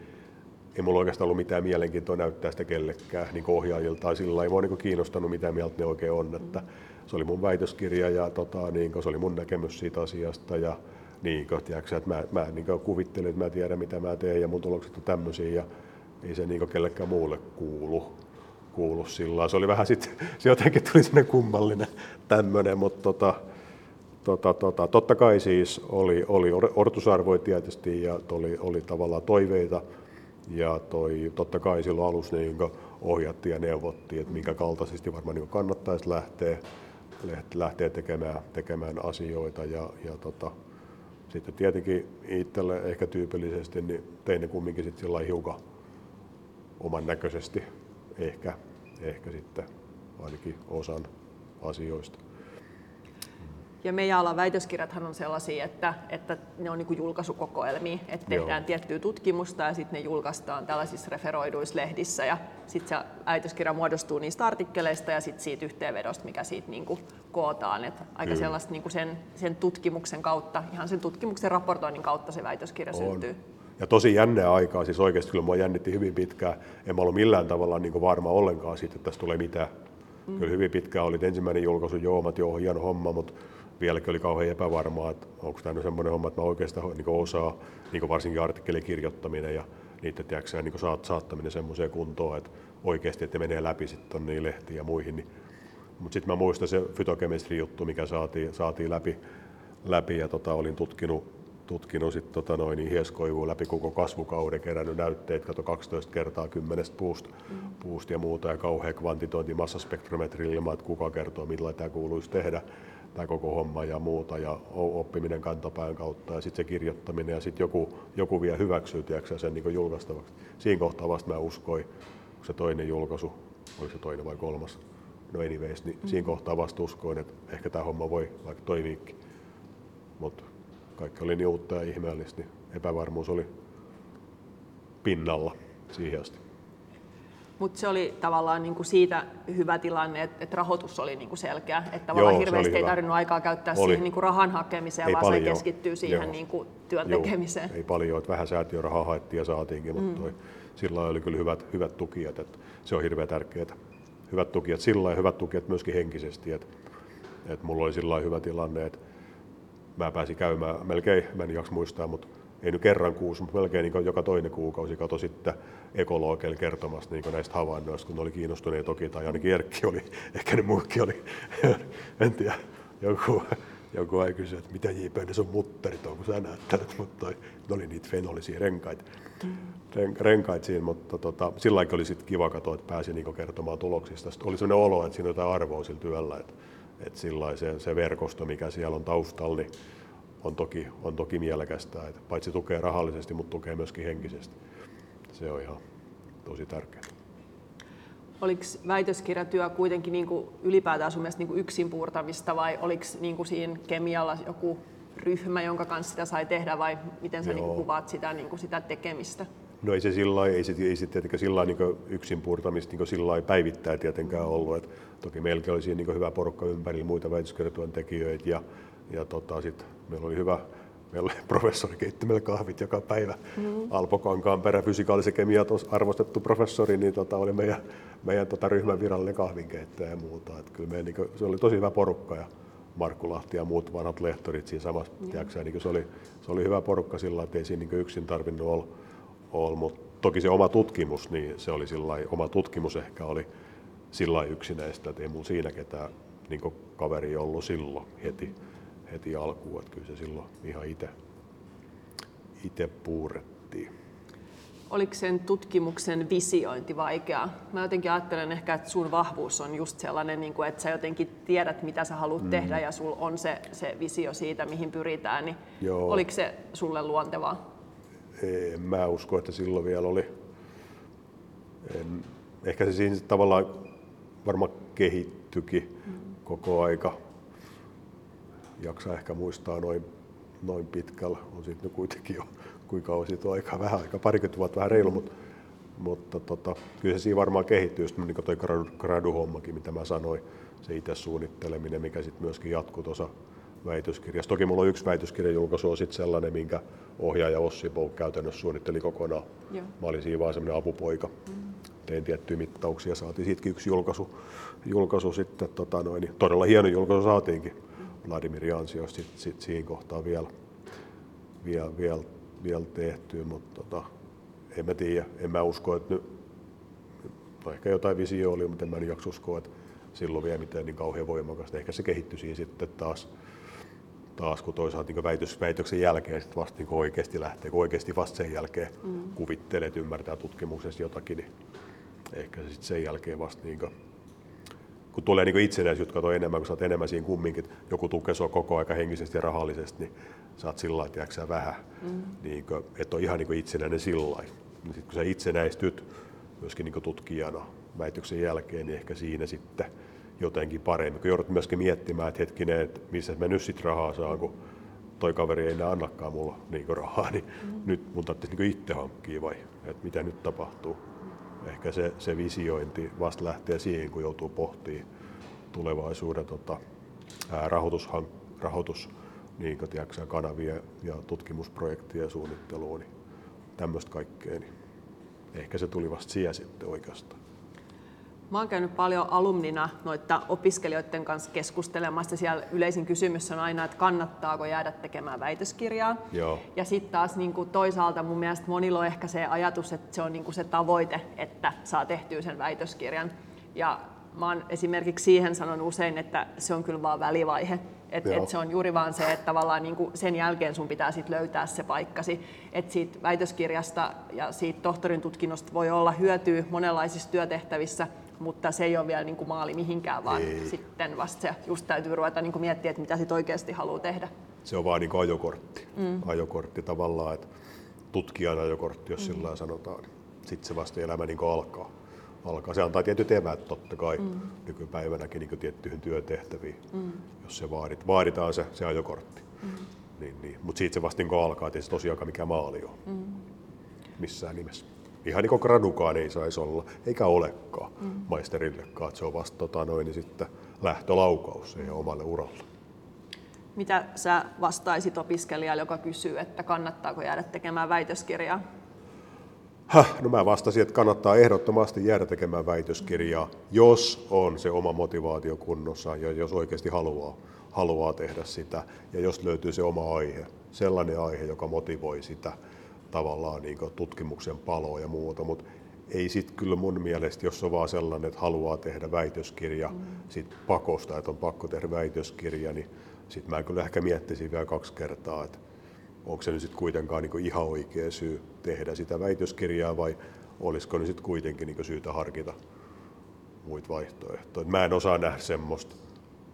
ei mulla oikeastaan ollut mitään mielenkiintoa näyttää sitä kellekään niin ohjaajilta tai sillä ei mua niin kiinnostanut mitä mieltä ne oikein on. Että se oli mun väitöskirja ja tota, niin se oli mun näkemys siitä asiasta ja niin, tiedätkö, että mä, mä niin kuvittelin, että mä tiedän mitä mä teen ja mun tulokset on tämmöisiä ja ei se niin kellekään muulle kuulu. kuulu sillä Se oli vähän sitten, [laughs] se jotenkin tuli sinne kummallinen tämmöinen, mutta tota, tota, tota, totta kai siis oli, oli ortusarvoja tietysti ja oli, oli tavallaan toiveita ja toi, totta kai silloin alussa niin ohjattiin ja neuvottiin, että minkä kaltaisesti varmaan niin kannattaisi lähteä, lähteä tekemään, tekemään asioita ja, ja tota, sitten tietenkin itselle ehkä tyypillisesti niin tein ne kumminkin sitten sillä hiukan oman näköisesti ehkä, ehkä sitten ainakin osan asioista.
Ja meidän alan väitöskirjathan on sellaisia, että, että ne on niin julkaisukokoelmia, että tehdään Joo. tiettyä tutkimusta ja sitten ne julkaistaan tällaisissa referoiduissa lehdissä ja sitten se väitöskirja muodostuu niistä artikkeleista ja sitten siitä yhteenvedosta, mikä siitä niin kuin kootaan. Et aika Kyllä. sellaista niin kuin sen, sen tutkimuksen kautta, ihan sen tutkimuksen raportoinnin kautta se väitöskirja on. syntyy.
Ja tosi jännää aikaa, siis oikeasti kyllä mua jännitti hyvin pitkään. En mä ollut millään tavalla niin varma ollenkaan siitä, että tässä tulee mitään. Mm. Kyllä hyvin pitkään oli ensimmäinen julkaisu, joo, että joo, hieno homma, mutta vieläkin oli kauhean epävarmaa, että onko tämä semmoinen homma, että mä oikeastaan niin osaa, niin varsinkin artikkelin kirjoittaminen ja niiden tiedätkö, niin saat, saattaminen semmoiseen kuntoon, että oikeasti, että menee läpi sitten niin lehtiin ja muihin. Niin. Mutta sitten mä muistan se fytokemistri-juttu, mikä saatiin, saatiin läpi, läpi ja tota, olin tutkinut tutkinut sit, tota noin, niin hieskoivua läpi koko kasvukauden, kerännyt näytteet, kato 12 kertaa 10 puusta, mm. puusta ja muuta, ja kauhea kvantitointi massaspektrometri ilman, että kuka kertoo, millä tämä kuuluisi tehdä, tämä koko homma ja muuta, ja oppiminen kantapään kautta, ja sitten se kirjoittaminen, ja sitten joku, joku vielä hyväksyy tiedätkö, sen niin julkaistavaksi. Siinä kohtaa vasta mä uskoin, kun se toinen julkaisu, oli se toinen vai kolmas, no anyways, niin mm. siinä kohtaa vasta uskoin, että ehkä tämä homma voi vaikka toimiikin. Mutta kaikki oli niin uutta ja ihmeellistä, niin epävarmuus oli pinnalla siihen asti.
Mutta se oli tavallaan niinku siitä hyvä tilanne, että et rahoitus oli niinku selkeä, että tavallaan Joo, hirveästi ei tarvinnut aikaa käyttää oli. siihen niinku rahan hakemiseen, ei vaan paljon. se keskittyy siihen niinku työn Joo, tekemiseen.
Ei paljon, että vähän säätiörahaa haettiin ja saatiinkin, mutta mm. sillä oli kyllä hyvät, hyvät tukijat, että se on hirveän tärkeää. Hyvät tukijat sillä ja hyvät tukijat myöskin henkisesti, että Et mulla oli sillä hyvä tilanne, että mä pääsin käymään melkein, mä en jaksa muistaa, mutta ei nyt kerran kuusi, mutta melkein niin joka toinen kuukausi kato sitten ekologeille kertomassa niin näistä havainnoista, kun ne oli kiinnostuneet toki, tai ainakin Erkki oli, [laughs] ehkä ne muutkin oli, [laughs] en tiedä, joku, joku ei kysy, että mitä JP, ne sun mutterit on, kun sä näyttelet, mutta ne oli niitä fenolisia renkaita, ren, renkaita siinä, mutta tota, sillä oli sitten kiva katsoa, että pääsi niin kertomaan tuloksista. Sitten oli sellainen olo, että siinä on jotain arvoa sillä työllä, että, että se, se verkosto, mikä siellä on taustalla, niin on toki, on toki mielekästä, että paitsi tukee rahallisesti, mutta tukee myöskin henkisesti. Se on ihan tosi tärkeää.
Oliko väitöskirjatyö kuitenkin niin kuin ylipäätään sun mielestä niin kuin yksin puurtamista vai oliko niin kuin siinä kemialla joku ryhmä, jonka kanssa sitä sai tehdä vai miten sä niin kuin kuvaat sitä, niin kuin sitä tekemistä?
No ei se sillä ei se, ei se tietenkään sillä niin yksin puurtamista niin sillä päivittäin tietenkään ollut. Et toki meilläkin oli siinä niin hyvä porukka ympärillä muita väitöskirjatyöntekijöitä ja, ja tota, sit meillä oli hyvä, meillä oli [laughs] professori keitti meille kahvit joka päivä. Mm-hmm. Alpo Kankaan perä, fysikaalisen kemia arvostettu professori, niin tota, oli meidän, meidän tota, ryhmän virallinen kahvinkeittäjä ja muuta. Et kyllä meidän, niin, se oli tosi hyvä porukka ja Markku Lahti ja muut vanhat lehtorit siinä samassa. Mm-hmm. niin se, oli, se oli hyvä porukka sillä että ei siinä niin yksin tarvinnut olla. olla. Mutta toki se oma tutkimus, niin se oli sillä oma tutkimus ehkä oli sillä yksinäistä, että ei mun siinä ketään niin kaveri ollut silloin heti. Mm-hmm heti alkuun, että kyllä se silloin ihan itse, itse puurettiin.
Oliko sen tutkimuksen visiointi vaikeaa? Mä jotenkin ajattelen ehkä, että sun vahvuus on just sellainen, niin että sä jotenkin tiedät, mitä sä haluat mm. tehdä ja sul on se, se visio siitä, mihin pyritään. Niin Joo. Oliko se sulle luontevaa?
En mä usko, että silloin vielä oli. En, ehkä se siinä tavallaan varmaan kehittyikin mm. koko aika jaksa ehkä muistaa noin, noin pitkällä. On sitten kuitenkin jo kuinka kauan siitä on aika vähän, aika parikymmentä vuotta vähän reilu, mutta, mutta tota, kyllä se siinä varmaan kehittyy, just niin kuin toi graduhommakin, mitä mä sanoin, se itse suunnitteleminen, mikä sitten myöskin jatkuu tuossa väitöskirjassa. Toki mulla on yksi väitöskirjan julkaisu on sitten sellainen, minkä ohjaaja Ossi Bouk käytännössä suunnitteli kokonaan. Joo. Mä olin siinä vaan semmoinen apupoika. Mm. Tein tiettyjä mittauksia, saatiin siitäkin yksi julkaisu, julkaisu sitten. Tota noin, niin todella hieno julkaisu saatiinkin. Vladimir ansiosta sit, sit siinä kohtaa vielä, vielä, vielä, vielä tehty, mutta tota, en mä tiedä, en mä usko, että nyt, no ehkä jotain visio oli, mutta en mä jaksa uskoa, että silloin vielä mitään niin kauhean voimakasta. Ehkä se kehittyi sitten taas, taas kun toisaalta niin väitös, väitöksen jälkeen sit vasta niin oikeasti lähtee, kun oikeasti vasta sen jälkeen mm. kuvittelee, että ymmärtää tutkimuksessa jotakin, niin ehkä se sitten sen jälkeen vasta niin kun tulee niin itsenäisyyttä katsoa enemmän, kun sä oot enemmän siinä kumminkin, että joku tukee sua koko aika henkisesti ja rahallisesti, niin sä oot sillä lailla, vähän, mm. niin kuin, että on ihan niin itsenäinen sillä lailla. Niin sit, kun sä itsenäistyt myöskin niin tutkijana väitöksen jälkeen, niin ehkä siinä sitten jotenkin paremmin. Kun joudut myöskin miettimään, että hetkinen, että missä mä nyt sitten rahaa saan, kun toi kaveri ei enää annakaan mulla niin rahaa, niin mm. nyt mun tarvitsisi niin itse hankkia vai, että mitä nyt tapahtuu ehkä se, se visiointi vasta lähtee siihen, kun joutuu pohtimaan tulevaisuuden tota, ää, rahoitus, niin, tiedätkö, kanavia ja tutkimusprojektia suunnitteluun, niin tämmöistä kaikkea, niin ehkä se tuli vasta siellä sitten oikeastaan.
Mä oon käynyt paljon alumnina noita opiskelijoiden kanssa keskustelemassa. Siellä yleisin kysymys on aina, että kannattaako jäädä tekemään väitöskirjaa.
Joo.
Ja sitten taas niin kuin toisaalta mun mielestä monilla on ehkä se ajatus, että se on niin kuin se tavoite, että saa tehtyä sen väitöskirjan. Ja mä oon esimerkiksi siihen sanon usein, että se on kyllä vaan välivaihe. Että et se on juuri vaan se, että tavallaan niin kuin sen jälkeen sun pitää sit löytää se paikkasi. Että siitä väitöskirjasta ja siitä tohtorin tutkinnosta voi olla hyötyä monenlaisissa työtehtävissä – mutta se ei ole vielä niin kuin maali mihinkään, vaan ei. sitten vasta se just täytyy ruveta niin kuin miettiä, että mitä sit oikeasti haluaa tehdä.
Se on vaan niin kuin ajokortti. Mm. Ajokortti tavallaan, että tutkijan ajokortti, jos mm. sillä sanotaan. Niin sitten se vasta elämä niin kuin alkaa. alkaa. Se antaa tietyt eväät totta kai mm. nykypäivänäkin niin tiettyihin työtehtäviin, mm. jos se vaadit, vaaditaan se, se ajokortti. Mm. Niin, niin. Mutta siitä se vasta niin alkaa, että se tosiaankaan mikä maali on mm. missään nimessä ihan niin kuin gradukaan ei saisi olla, eikä olekaan mm. maisterillekaan. Se on vasta tota noin, niin sitten lähtölaukaus siihen omalle uralle.
Mitä sä vastaisit opiskelijalle, joka kysyy, että kannattaako jäädä tekemään väitöskirjaa?
Häh, no mä vastasin, että kannattaa ehdottomasti jäädä tekemään väitöskirjaa, jos on se oma motivaatio kunnossa ja jos oikeasti haluaa, haluaa tehdä sitä ja jos löytyy se oma aihe, sellainen aihe, joka motivoi sitä tavallaan niin tutkimuksen paloa ja muuta, mutta ei sitten kyllä mun mielestä, jos on vaan sellainen, että haluaa tehdä väitöskirja mm. sit pakosta, että on pakko tehdä väitöskirja, niin sitten mä kyllä ehkä miettisin vielä kaksi kertaa, että onko se nyt sitten kuitenkaan niin ihan oikea syy tehdä sitä väitöskirjaa vai olisiko ne sitten kuitenkin niin syytä harkita muita vaihtoehtoja. Mä en osaa nähdä semmoista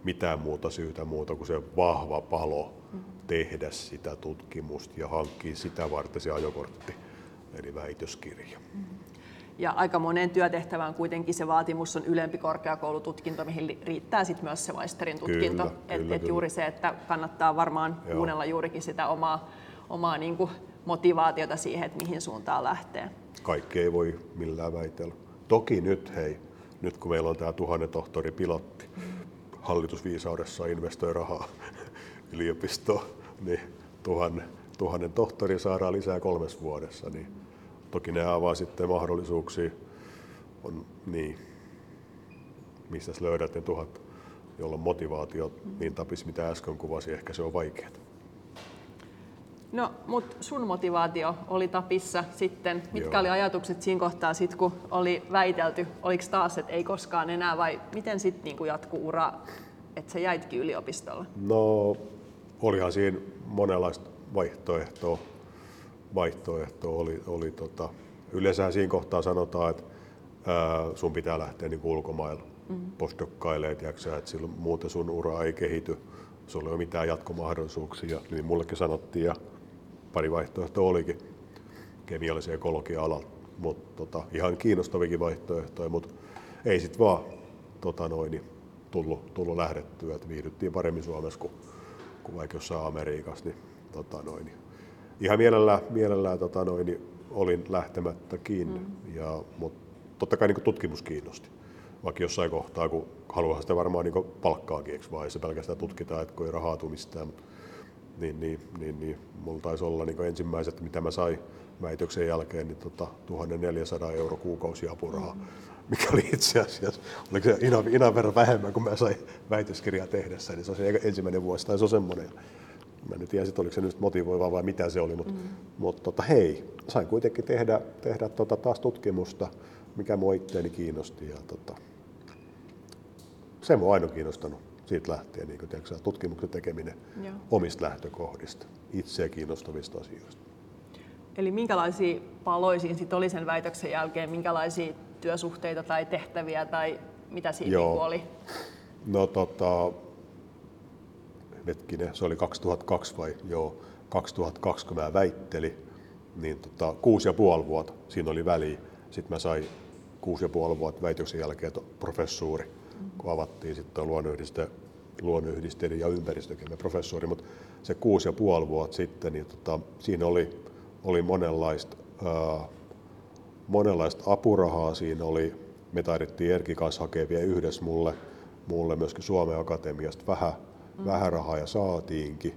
mitään muuta syytä muuta kuin se vahva palo tehdä sitä tutkimusta ja hankkia sitä varten se ajokortti, eli väitöskirja.
Ja aika moneen työtehtävään kuitenkin se vaatimus on ylempi korkeakoulututkinto, mihin riittää sitten myös se maisterin tutkinto. Kyllä, et, kyllä, et juuri se, että kannattaa varmaan Joo. kuunnella juurikin sitä omaa, omaa niin kuin motivaatiota siihen, että mihin suuntaan lähtee.
Kaikki ei voi millään väitellä. Toki nyt, hei, nyt kun meillä on tämä tuhannen tohtori pilotti, mm. hallitusviisaudessa investoi rahaa yliopistoon, niin tuhannen, tuhannen tohtori saadaan lisää kolmes vuodessa, niin toki ne avaa sitten mahdollisuuksia, on, niin, mistä löydät ne tuhat, jolla motivaatio niin tapis, mitä äsken kuvasi, ehkä se on vaikeaa.
No, mutta sun motivaatio oli tapissa sitten. Mitkä Joo. oli ajatukset siinä kohtaa, sit, kun oli väitelty? Oliko taas, että ei koskaan enää vai miten sitten niin jatkuu ura, että sä jäitkin yliopistolle?
No, olihan siinä monenlaista vaihtoehtoa. vaihtoehtoa oli, oli tota, yleensä siinä kohtaa sanotaan, että ää, sun pitää lähteä niin ulkomailla mm-hmm. postdokkailemaan, että silloin muuten sun ura ei kehity, sulla ei ole mitään jatkomahdollisuuksia, niin mullekin sanottiin ja pari vaihtoehtoa olikin kemiallisen ekologian alalla, mutta tota, ihan kiinnostavikin vaihtoehtoja, mutta ei sitten vaan tota noin, niin tullut, tullut lähdettyä, että viihdyttiin paremmin Suomessa kuin kuin vaikka jossain Amerikassa, niin, tota noin, niin ihan mielellään, mielellään tota noin, niin olin lähtemättäkin, mm. ja, mutta totta kai niin tutkimus kiinnosti. Vaikka jossain kohtaa, kun haluaa sitä varmaan niin palkkaakin, eikö vai se pelkästään tutkitaan, että kun ei rahaa tule mistään, mutta niin, niin, niin, niin mulla taisi olla niin ensimmäiset, mitä mä sain väitöksen jälkeen, niin tota, 1400 euro kuukausi apurahaa. Mm mikä oli itse asiassa, oliko se ina, ina verran vähemmän kuin mä sain väitöskirjaa tehdessä, niin se on se ensimmäinen vuosi, tai se on semmoinen. Mä en tiedä, oliko se nyt motivoiva vai mitä se oli, mutta, mm. mutta tota, hei, sain kuitenkin tehdä, tehdä tota, taas tutkimusta, mikä mua itteeni kiinnosti. Ja, tota, se mua aina kiinnostanut siitä lähtien, niin tiedätkö, tutkimuksen tekeminen Joo. omista lähtökohdista, itseä kiinnostavista asioista.
Eli minkälaisia paloisiin sit oli sen väitöksen jälkeen, minkälaisia työsuhteita tai tehtäviä tai mitä siinä Joo. Niin oli?
No tota, hetkinen, se oli 2002 vai joo, 2002 kun mä väittelin, niin tota, kuusi ja puoli vuotta siinä oli väliä. Sitten mä sain kuusi ja puoli vuotta väitöksen jälkeen professuuri, mm-hmm. kun avattiin sitten luonnonyhdiste, luonnonyhdisteiden ja ympäristökemia professuuri, mutta se kuusi ja puoli vuotta sitten, niin tota, siinä oli, oli monenlaista ää, monenlaista apurahaa siinä oli. Me taidettiin Erki kanssa hakea vielä yhdessä mulle, mulle myöskin Suomen Akatemiasta vähän, mm. vähän rahaa ja saatiinkin.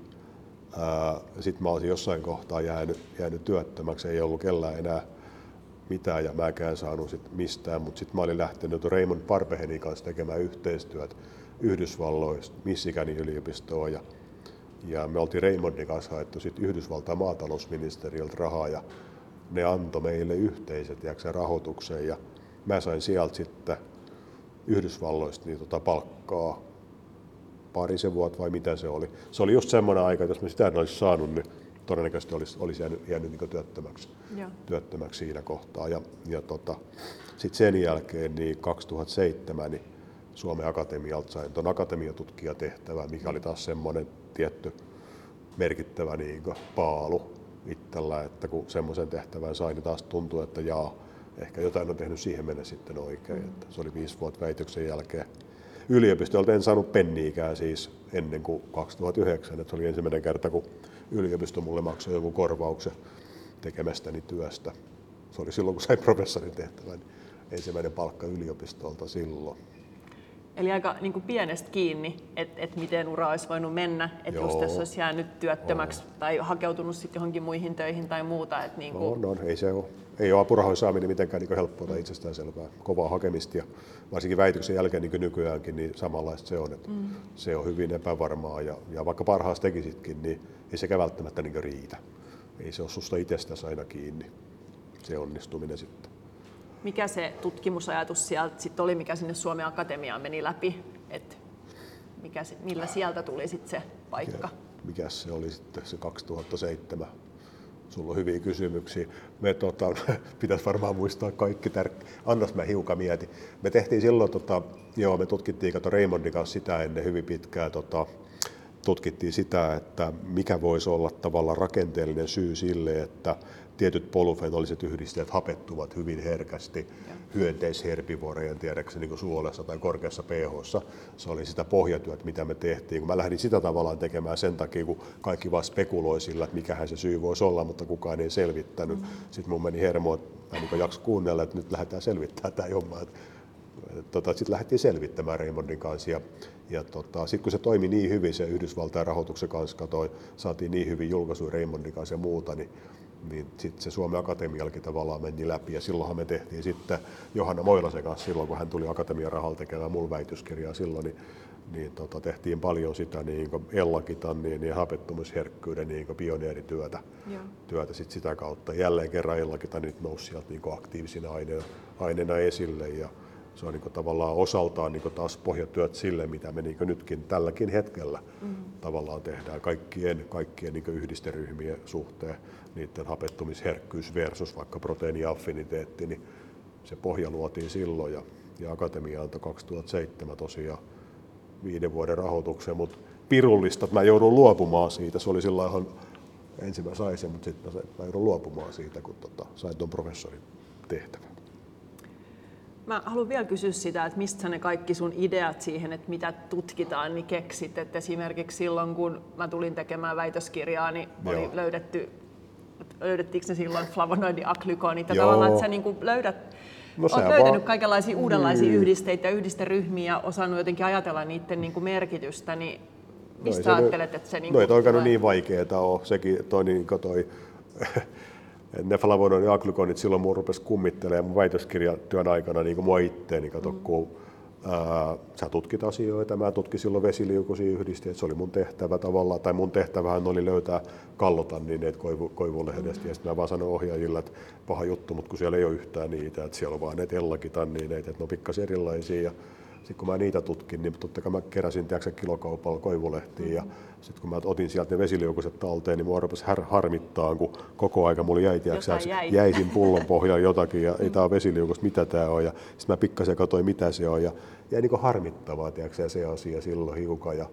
Sitten mä olisin jossain kohtaa jäänyt, jäänyt työttömäksi, ei ollut kellään enää mitään ja mäkään saanut sit mistään, mutta sitten mä olin lähtenyt Raymond Parbehenin kanssa tekemään yhteistyötä Yhdysvalloista, Michiganin yliopistoon ja, ja me oltiin Raymondin kanssa haettu sit Yhdysvaltain maatalousministeriöltä rahaa ja ne antoi meille yhteiset jaksa rahoituksen ja mä sain sieltä sitten Yhdysvalloista niin tota palkkaa parisen vuotta vai mitä se oli. Se oli just semmoinen aika, että jos mä sitä en olisi saanut, niin todennäköisesti olisi, olisi jäänyt, jäänyt niin työttömäksi, työttömäksi siinä kohtaa. Ja, ja tota, sitten sen jälkeen niin 2007 niin Suomen Akatemialta sain tuon akatemiatutkijatehtävän, mikä oli taas semmoinen tietty merkittävä niin paalu itsellä, että kun semmoisen tehtävän sain, niin taas tuntuu, että jaa, ehkä jotain on tehnyt siihen mennä sitten oikein. Mm. Että se oli viisi vuotta väitöksen jälkeen. Yliopistolta en saanut penniikään siis ennen kuin 2009, että se oli ensimmäinen kerta, kun yliopisto mulle maksoi joku korvauksen tekemästäni työstä. Se oli silloin, kun sain professorin tehtävän, ensimmäinen palkka yliopistolta silloin.
Eli aika niin kuin pienestä kiinni, että et miten ura olisi voinut mennä, että just jos olisi jäänyt työttömäksi oh. tai hakeutunut sitten johonkin muihin töihin tai muuta. Et niin kuin...
no, no, ei se ole. Ei ole apurahojen saaminen mitenkään niin helppoa tai itsestäänselvää. Kovaa hakemista ja varsinkin väityksen jälkeen niin kuin nykyäänkin niin samanlaista se on. Että mm. Se on hyvin epävarmaa ja, ja vaikka parhaas tekisitkin, niin ei sekä välttämättä niin riitä. Ei se ole susta itsestäsi aina kiinni, se onnistuminen sitten
mikä se tutkimusajatus sieltä sit oli, mikä sinne Suomen Akatemiaan meni läpi, että mikä, millä sieltä tuli sitten se paikka?
Mikä se oli sitten se 2007? Sulla on hyviä kysymyksiä. Me tota, [laughs] pitäisi varmaan muistaa kaikki tärkeät. Annas mä hiukan mietin. Me tehtiin silloin, tota, joo, me tutkittiin kato Raymondin kanssa sitä ennen hyvin pitkään, tota, tutkittiin sitä, että mikä voisi olla tavallaan rakenteellinen syy sille, että tietyt polufenoliset yhdisteet hapettuvat hyvin herkästi hyönteisherbivorejen tiedäkseni niin suolessa tai korkeassa pH. Se oli sitä pohjatyötä, mitä me tehtiin. Kun mä lähdin sitä tavallaan tekemään sen takia, kun kaikki vaan spekuloi sillä, että mikähän se syy voisi olla, mutta kukaan ei selvittänyt. Mm-hmm. Sitten mun meni hermo, että mä niin jakso kuunnella, että nyt lähdetään selvittämään tämä homma. Tota, sitten lähdettiin selvittämään Raymondin kanssa ja, ja tota, sitten kun se toimi niin hyvin, se Yhdysvaltain rahoituksen kanssa katoi, saatiin niin hyvin julkaisuja Raymondin kanssa ja muuta, niin niin sitten se Suomen Akatemialkin tavallaan meni läpi. Ja silloinhan me tehtiin sitten Johanna Moilasen kanssa silloin, kun hän tuli Akatemian rahalla tekemään mulla väitöskirjaa silloin, niin, niin tota, tehtiin paljon sitä niin ellakitannin ja hapettumisherkkyyden niin pioneerityötä työtä sit sitä kautta. Jälleen kerran nyt nousi sieltä niin aktiivisina aineena, aineena esille ja se on niin tavallaan osaltaan niin taas pohjatyöt sille, mitä me niin nytkin tälläkin hetkellä mm. tavallaan tehdään kaikkien, kaikkien niin yhdisteryhmien suhteen niiden hapettumisherkkyys versus vaikka proteiiniaffiniteetti, niin se pohja luotiin silloin ja, ja Akatemia antoi 2007 tosiaan viiden vuoden rahoituksen, mutta pirullista, että mä joudun luopumaan siitä. Se oli sillä ihan ensin mä sain sen, mutta sitten mä joudun luopumaan siitä, kun tota, sain tuon professorin tehtävän.
Mä haluan vielä kysyä sitä, että mistä ne kaikki sun ideat siihen, että mitä tutkitaan, niin keksit. Että esimerkiksi silloin, kun mä tulin tekemään väitöskirjaa, niin oli Joo. löydetty löydettiinkö ne silloin flavonoidiaklykonit ja tavallaan, että sä niin kuin löydät No, Olet löytänyt vaan... kaikenlaisia uudenlaisia mm. yhdisteitä yhdisteryhmiä ja osannut jotenkin ajatella niiden niin kuin merkitystä, niin mistä no, ajattelet,
nyt,
että se... Niin
no ei toikaan niin vaikeaa ole. Sekin toi, niin toi [laughs] ne flavonoidiaklykonit silloin mun rupesi kummittelemaan mun väitöskirjatyön aikana niin kuin mua itteeni, kato, mm. kun Ää, sä tutkit asioita, mä tutkin silloin vesiliukuisia yhdisteitä, se oli mun tehtävä tavallaan, tai mun tehtävähän oli löytää kallotannineet koivu, koivulehdestä, ja sitten mä vaan sanoin ohjaajille, että paha juttu, mutta kun siellä ei ole yhtään niitä, että siellä on vaan näitä ellakitannineita, että ne on pikkasen erilaisia, ja sitten kun mä niitä tutkin, niin totta kai mä keräsin tiedätkö, kilokaupalla koivulehtiä, ja sitten kun mä otin sieltä ne vesiliukuiset talteen, niin mua rupesi har- harmittaa, kun koko aika mulla jäi, tiedätkö, jäi. jäisin pullon pohjaan [laughs] jotakin, ja ei tää ole vesiliukus, mitä tää on, ja sitten mä pikkasen katsoin, mitä se on, ja jäi niin harmittavaa tiedätkö, se asia silloin hiukan. Ja,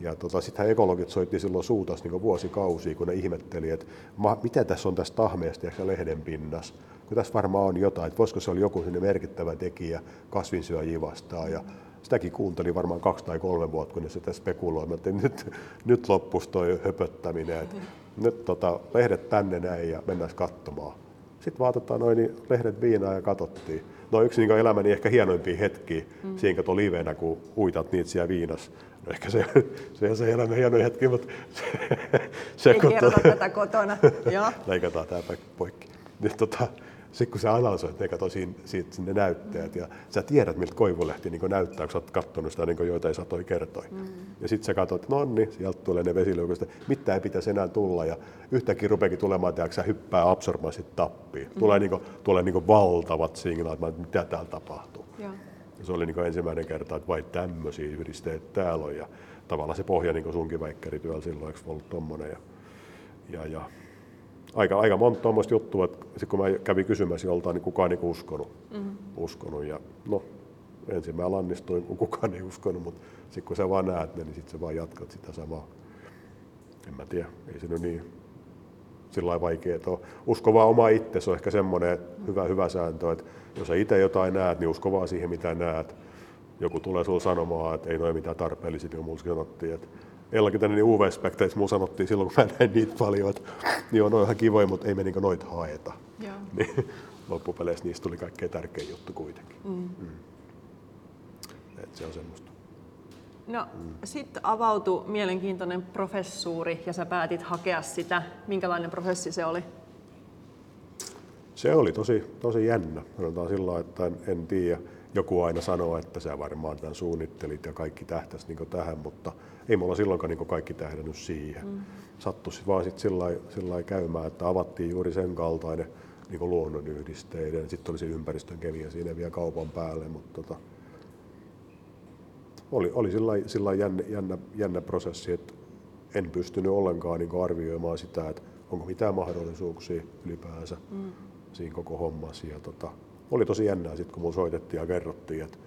ja tota, sittenhän ekologit soitti silloin suutas niin vuosikausia, kun ne ihmetteli, että ma, mitä tässä on tässä tahmeesta ja lehden pinnassa. Kun tässä varmaan on jotain, että voisiko se olla joku merkittävä tekijä kasvinsyöjiä vastaan. Ja sitäkin kuuntelin varmaan kaksi tai kolme vuotta, kun ne sitä spekuloivat, että nyt, nyt loppuisi toi höpöttäminen. Että nyt tota, lehdet tänne näin ja mennään katsomaan. Sitten vaan tota, noin, niin lehdet viinaa ja katsottiin no yksi niin elämäni ehkä hienoimpia hetkiä mm. siinä kato livenä, kun uitat niitä siellä viinas. No ehkä se, se on se elämän hieno hetki, mutta se,
se Ei kun kerrota tätä kotona. [laughs]
Leikataan tämä poikki. Nyt, tota, sitten kun sä analysoit ne, kato siinä, siitä, sinne näytteet ja sä tiedät, miltä koivulehti niin näyttää, kun sä oot katsonut sitä niin joitain satoja kertoja. Mm. Ja sitten sä katsot, että no niin, sieltä tulee ne vesileukasta, mitä ei pitäisi enää tulla. Ja yhtäkkiä rupeakin tulemaan, että sä hyppää absorbanssit tappiin. Mm. Tulee, niin kuin, tulee niin valtavat signaalit, että mitä täällä tapahtuu. Ja. Ja se oli niin ensimmäinen kerta, että vai tämmöisiä yhdisteitä täällä on. Ja tavallaan se pohja niin sunkin väikkärityöllä silloin, eikö ollut tommonen. Ja, ja, ja aika, aika monta tuommoista juttua, että sit kun mä kävin kysymässä joltain, niin kukaan ei niinku uskonut. Mm-hmm. uskonut. Ja no, ensin mä lannistuin, kun kukaan ei uskonut, mutta sitten kun sä vaan näet ne, niin sitten sä vaan jatkat sitä samaa. En mä tiedä, ei se nyt niin sillä vaikea ole. Usko vaan oma itse, se on ehkä semmoinen hyvä, hyvä sääntö, että jos sä itse jotain näet, niin usko vaan siihen, mitä näet. Joku tulee sulle sanomaan, että ei noin mitään tarpeellisia, niin mulla sanottiin, että Ellakin tänne niin UV-spekteiksi mun sanottiin silloin, kun mä [laughs] näin niitä paljon, että niin on ihan kivoja, mutta ei me niin noita haeta. Joo. [laughs] Niin, loppupeleissä niistä tuli kaikkein tärkein juttu kuitenkin. Mm. Mm. Et se on semmoista.
No, mm. sitten avautui mielenkiintoinen professuuri ja sä päätit hakea sitä. Minkälainen prosessi se oli?
Se oli tosi, tosi jännä. Sanotaan sillä että en, en tiedä. Joku aina sanoo, että sä varmaan tämän suunnittelit ja kaikki tähtäisi niin tähän, mutta ei mulla silloinkaan niin kaikki tähdännyt siihen. Mm. Sattui vaan sitten sillä, sillä käymään, että avattiin juuri sen kaltainen niin luonnonyhdisteiden. Sitten oli se ympäristön kemia siinä vielä kaupan päälle, mutta tota, oli, oli sillä, sillä jännä, jännä, jännä prosessi, että en pystynyt ollenkaan niin arvioimaan sitä, että onko mitään mahdollisuuksia ylipäänsä mm. siinä koko hommassa. Ja tota, oli tosi jännää sitten, kun mun soitettiin ja kerrottiin, että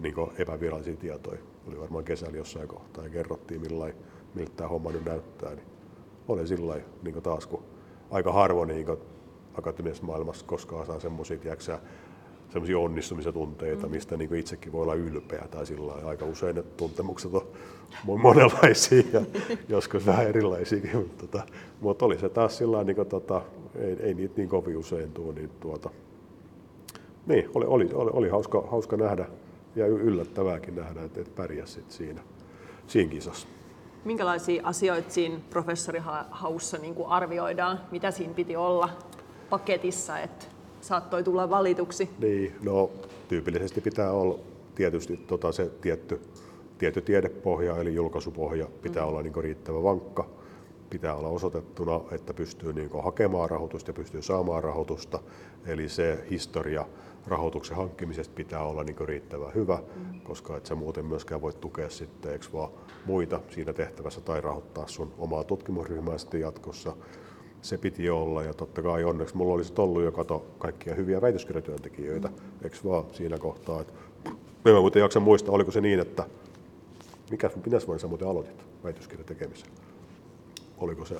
niin epävirallisia tietoja. Oli varmaan kesällä jossain kohtaa ja kerrottiin, millain, miltä tämä homma nyt näyttää. Niin oli sillä niin taas, kun aika harvoin niin akateemisessa maailmassa koskaan saa semmoisia, semmoisia onnistumisia tunteita, mm. mistä niin itsekin voi olla ylpeä tai sillä aika usein ne tuntemukset on [laughs] monenlaisia ja [laughs] joskus vähän erilaisiakin, mutta, tota, mutta oli se taas sillä niin kuin, tota, ei, ei niitä niin kovin usein tule, niin tuota, niin, oli, oli, oli, oli hauska, hauska nähdä ja yllättävääkin nähdä, että, että pärjäsit siinä, siinä kisassa.
Minkälaisia asioita siinä professorihaussa niin kuin arvioidaan? Mitä siinä piti olla paketissa, että saattoi tulla valituksi?
Niin, no tyypillisesti pitää olla tietysti tota, se tietty, tietty tiedepohja eli julkaisupohja pitää mm. olla niin riittävän vankka. Pitää olla osoitettuna, että pystyy niin hakemaan rahoitusta ja pystyy saamaan rahoitusta. Eli se historia rahoituksen hankkimisesta pitää olla niin riittävän hyvä, mm. koska et sä muuten myöskään voi tukea sitten, eikö vaan muita siinä tehtävässä tai rahoittaa sun omaa tutkimusryhmää sitten jatkossa se piti olla ja totta kai onneksi mulla olisi ollut jo kato kaikkia hyviä väitöskirjatyöntekijöitä, mm. eikö vaan siinä kohtaa, että mä muuten jaksa muistaa, oliko se niin, että mikä, minä vuonna sä muuten aloitit väitöskirjan tekemisen? Oliko se?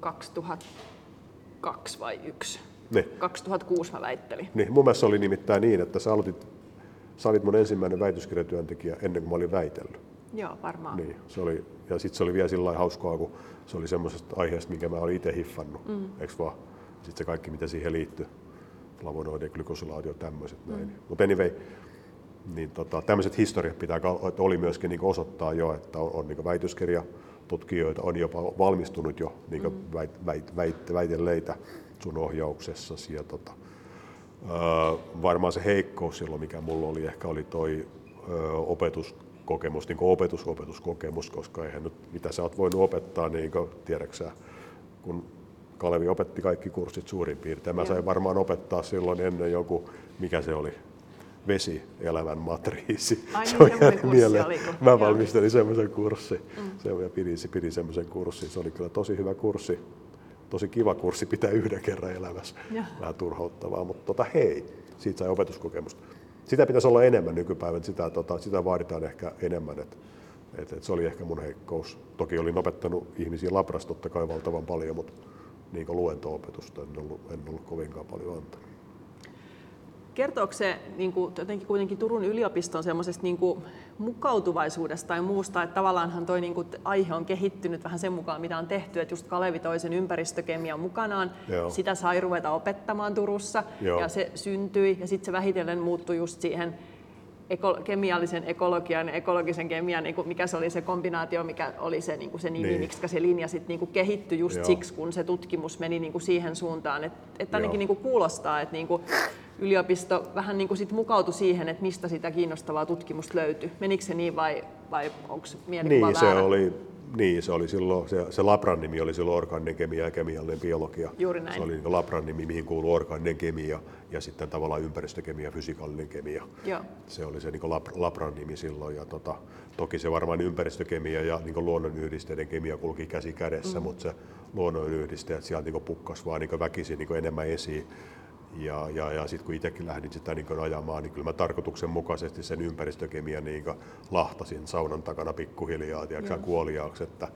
2002 vai 1?
Niin.
2006 mä väittelin.
Niin, mun mielestä oli nimittäin niin, että sä, aloitit, sä olit mun ensimmäinen väitöskirjatyöntekijä ennen kuin mä olin väitellyt.
Joo, varmaan.
Niin, se oli, ja sitten se oli vielä sillä hauskaa, kun se oli semmoisesta aiheesta, minkä mä olin itse hiffannut, mm. eikö vaan? Sitten se kaikki, mitä siihen liittyy, flavonoidi, glykosolaatio, tämmöiset mm. näin. Mutta anyway, niin tota, tämmöiset historiat pitää, että oli myöskin niin osoittaa jo, että on, on niin väitöskirja, tutkijoita on jopa valmistunut jo niin mm. väit, väit, väit, väitelleitä sun ohjauksessasi. Ja tota, ö, varmaan se heikkous silloin, mikä mulla oli, ehkä oli toi ö, opetus kokemus, niin opetus, opetuskokemus, koska eihän nyt, mitä sä oot voinut opettaa, niin tiedäksä, kun Kalevi opetti kaikki kurssit suurin piirtein. Mä sain varmaan opettaa silloin ennen joku, mikä se oli, vesi, elämän matriisi.
Ai, se on niin, mieleen.
Mä valmistelin semmoisen kurssin mm. se, ja pidin, pidin semmoisen kurssin. Se oli kyllä tosi hyvä kurssi. Tosi kiva kurssi pitää yhden kerran elämässä. Ja. Vähän turhauttavaa, mutta tota, hei, siitä sai opetuskokemusta sitä pitäisi olla enemmän nykypäivän, sitä, tota, sitä vaaditaan ehkä enemmän. Et, et, et se oli ehkä mun heikkous. Toki olin opettanut ihmisiä labrasta totta kai valtavan paljon, mutta niin luento-opetusta en ollut, en ollut kovinkaan paljon antanut.
Kertooko se niin kuin, jotenkin kuitenkin Turun yliopiston semmoisesta niin kuin, mukautuvaisuudesta tai muusta, että tavallaanhan toi niin kuin, aihe on kehittynyt vähän sen mukaan, mitä on tehty, että just Kalevi toisen ympäristökemian mukanaan, Joo. sitä sai ruveta opettamaan Turussa Joo. ja se syntyi ja sitten se vähitellen muuttui just siihen eko, kemiallisen ekologian ja ekologisen kemian, niin kuin mikä se oli se kombinaatio, mikä oli se, niin kuin se nimi, niin. miksi se linja sitten niin kuin kehittyi just Joo. siksi, kun se tutkimus meni niin kuin siihen suuntaan. Että et ainakin niin kuin kuulostaa, että niin kuin yliopisto vähän niin kuin sit mukautui siihen, että mistä sitä kiinnostavaa tutkimusta löytyi. Menikö se niin vai, vai onko mielikuva
niin, väärä? se oli niin, se oli silloin, se, se labran nimi oli silloin orgaaninen kemia ja kemiallinen biologia.
Juuri näin.
Se oli niin labran nimi, mihin kuuluu orgaaninen kemia ja sitten tavallaan ympäristökemia, fysikaalinen kemia.
Joo.
Se oli se niin lab, labran nimi silloin. Ja tota, toki se varmaan ympäristökemia ja niin luonnonyhdisteiden kemia kulki käsi kädessä, mm. mutta se luonnonyhdisteet sieltä niin pukkas vaan niin väkisin niin enemmän esiin. Ja, ja, ja sitten kun itsekin lähdin sitä niin ajamaan, niin kyllä mä tarkoituksenmukaisesti sen ympäristökemian niin lahtasin saunan takana pikkuhiljaa tiedätkö, kuoliaaksi, että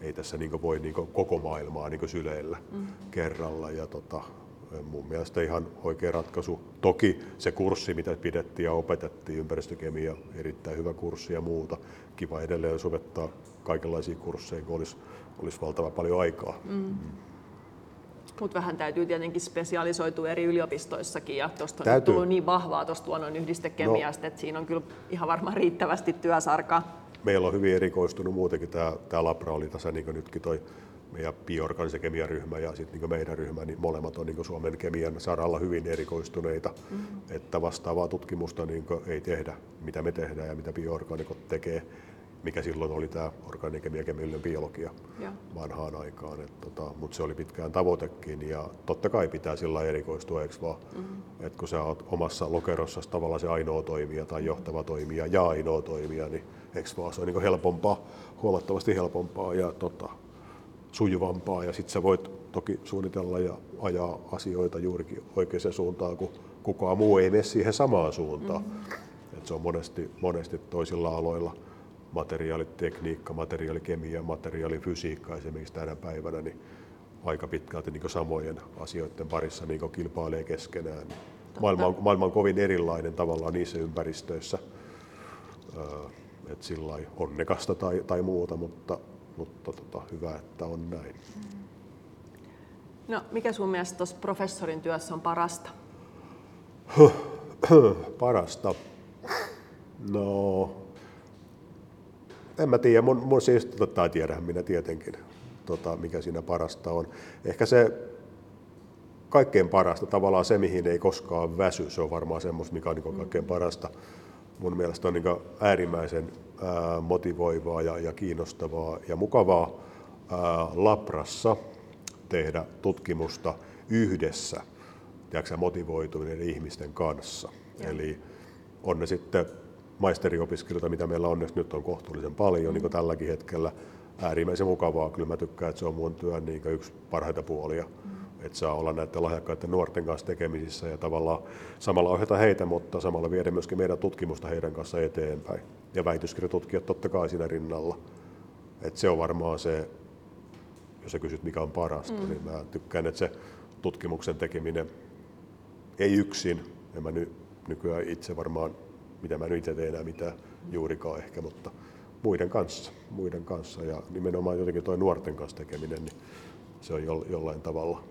ei tässä niin voi niin koko maailmaa niin syleillä mm. kerralla. Ja tota, mun mielestä ihan oikea ratkaisu. Toki se kurssi, mitä pidettiin ja opetettiin, ympäristökemia, erittäin hyvä kurssi ja muuta. Kiva edelleen opettaa kaikenlaisia kursseja, kun olisi, olisi valtava paljon aikaa. Mm. Mm.
Mutta vähän täytyy tietenkin spesialisoitua eri yliopistoissakin ja tuosta on
Täytyy.
tullut niin vahvaa tuosta luonnon yhdistekemiasta, no. että siinä on kyllä ihan varmaan riittävästi työsarkaa.
Meillä on hyvin erikoistunut muutenkin tämä, tämä Labra oli tässä niin nytkin toi meidän bioorganisen kemiaryhmä ja sitten niin meidän ryhmä, niin molemmat on niin Suomen kemian saralla hyvin erikoistuneita, mm-hmm. että vastaavaa tutkimusta niin ei tehdä, mitä me tehdään ja mitä bioorganikot tekee, mikä silloin oli tämä orgaaninen kemia kemiallinen biologia ja. vanhaan aikaan. tota, Mutta se oli pitkään tavoitekin ja totta kai pitää sillä erikoistua, eikö vaan? Mm-hmm. Et kun sä oot omassa lokerossa tavallaan se ainoa toimija tai johtava toimija ja ainoa toimija, niin eikö vaan se on niin helpompaa, huomattavasti helpompaa ja tota, sujuvampaa ja sitten sä voit toki suunnitella ja ajaa asioita juurikin oikeaan suuntaan, kun kukaan muu ei mene siihen samaan suuntaan. Mm-hmm. Et se on monesti, monesti toisilla aloilla materiaalitekniikka, materiaalikemia, materiaalifysiikka esimerkiksi tänä päivänä, niin aika pitkälti niin samojen asioiden parissa niin kilpailee keskenään. Maailma on, maailma on kovin erilainen tavallaan niissä ympäristöissä, että sillä onnekasta tai, tai muuta, mutta mutta tota, hyvä, että on näin.
No, mikä sun mielestä tuossa professorin työssä on parasta?
parasta? No, en mä tiedä. Mun, mun siis, tota, tiedähän minä tietenkin, tota, mikä siinä parasta on. Ehkä se kaikkein parasta, tavallaan se, mihin ei koskaan väsy, se on varmaan semmoista, mikä on niin kaikkein parasta. Mun mielestä on niin äärimmäisen motivoivaa ja, ja kiinnostavaa ja mukavaa ää, Labrassa tehdä tutkimusta yhdessä tiedätkö, motivoituneiden ihmisten kanssa. Ja. Eli on ne sitten maisteriopiskelijoita, mitä meillä onneksi nyt on kohtuullisen paljon, niin kuin tälläkin hetkellä. Äärimmäisen mukavaa. Kyllä mä tykkään, että se on mun työn niin yksi parhaita puolia. Mm että saa olla näiden lahjakkaiden nuorten kanssa tekemisissä ja tavallaan samalla ohjata heitä, mutta samalla viedä myöskin meidän tutkimusta heidän kanssa eteenpäin. Ja väitöskirjatutkijat totta kai siinä rinnalla. Et se on varmaan se, jos sä kysyt mikä on parasta, mm. niin mä tykkään, että se tutkimuksen tekeminen ei yksin, en mä ny, nykyään itse varmaan, mitä mä nyt itse teen enää mitään juurikaan ehkä, mutta muiden kanssa, muiden kanssa ja nimenomaan jotenkin tuo nuorten kanssa tekeminen, niin se on jollain tavalla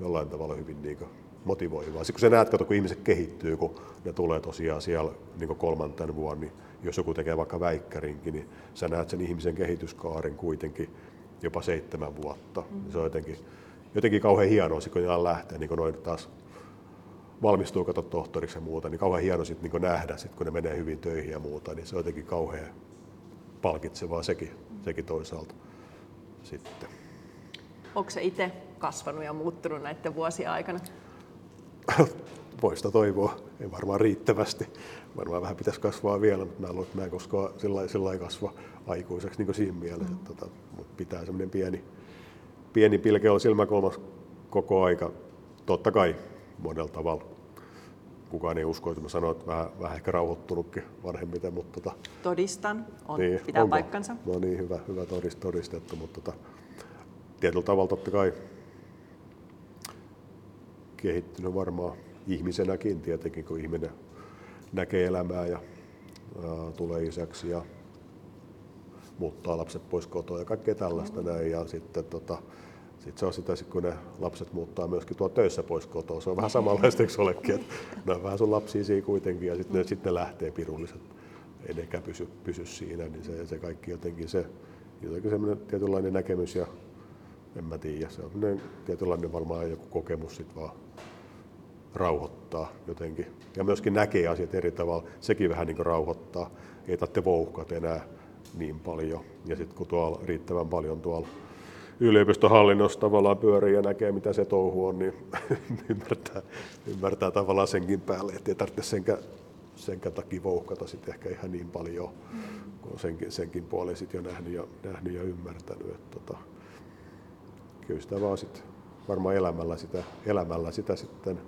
jollain tavalla hyvin niin motivoivaa. Sitten kun sä näet, kato, kun ihmiset kehittyy, kun ne tulee tosiaan siellä niin kolmanten vuonna, niin jos joku tekee vaikka väikkärinkin, niin sä näet sen ihmisen kehityskaaren kuitenkin jopa seitsemän vuotta. Mm. Se on jotenkin, jotenkin kauhean hienoa, kun ne lähtee, niin noin taas valmistuu kato tohtoriksi ja muuta, niin kauhean hienoa sit, niin nähdä, sit, kun ne menee hyvin töihin ja muuta, niin se on jotenkin kauhean palkitsevaa sekin, sekin toisaalta sitten.
Onko se itse kasvanut ja muuttunut näiden vuosien aikana? [laughs]
Voista toivoa. Ei varmaan riittävästi. Varmaan vähän pitäisi kasvaa vielä, mutta mä luulen, että mä en koskaan sillä, sillä kasva aikuiseksi niin siinä mielessä. Mm. Tota, mutta pitää semmoinen pieni, pieni pilke olla silmäkulmas koko aika. Totta kai monella tavalla. Kukaan ei usko, että mä sanoin, että vähän, vähän ehkä rauhoittunutkin vanhemmiten. Mutta tota,
Todistan, on, niin, pitää onko? paikkansa.
No niin, hyvä, hyvä todistettu, mutta tota, tietyllä tavalla totta kai kehittynyt varmaan ihmisenäkin tietenkin, kun ihminen näkee elämää ja ää, tulee isäksi ja muuttaa lapset pois kotoa ja kaikkea tällaista mm-hmm. näin. Ja sitten tota, sit se on sitä, kun ne lapset muuttaa myöskin tuo töissä pois kotoa. Se on vähän samanlaista, eikö olekin, että ne on vähän sun lapsia siinä kuitenkin ja sitten ne, sit ne lähtee pirulliset. Ei nekään pysy, pysy siinä, niin se, se kaikki jotenkin se, jotenkin semmoinen tietynlainen näkemys ja en mä tiedä, se on tietynlainen varmaan joku kokemus sit vaan rauhoittaa jotenkin. Ja myöskin näkee asiat eri tavalla, sekin vähän niin kuin rauhoittaa. Ei tarvitse vouhkat enää niin paljon. Ja sitten kun tuolla riittävän paljon tuolla yliopistohallinnossa tavallaan pyörii ja näkee, mitä se touhu on, niin [laughs] ymmärtää, ymmärtää tavallaan senkin päälle, että ei tarvitse senkään, senkään takia vouhkata sitten ehkä ihan niin paljon, kun senkin, senkin puolen sitten jo nähnyt ja, nähnyt ja ymmärtänyt. Että tota, kyllä sitä vaan sit varmaan elämällä sitä, elämällä sitä sitten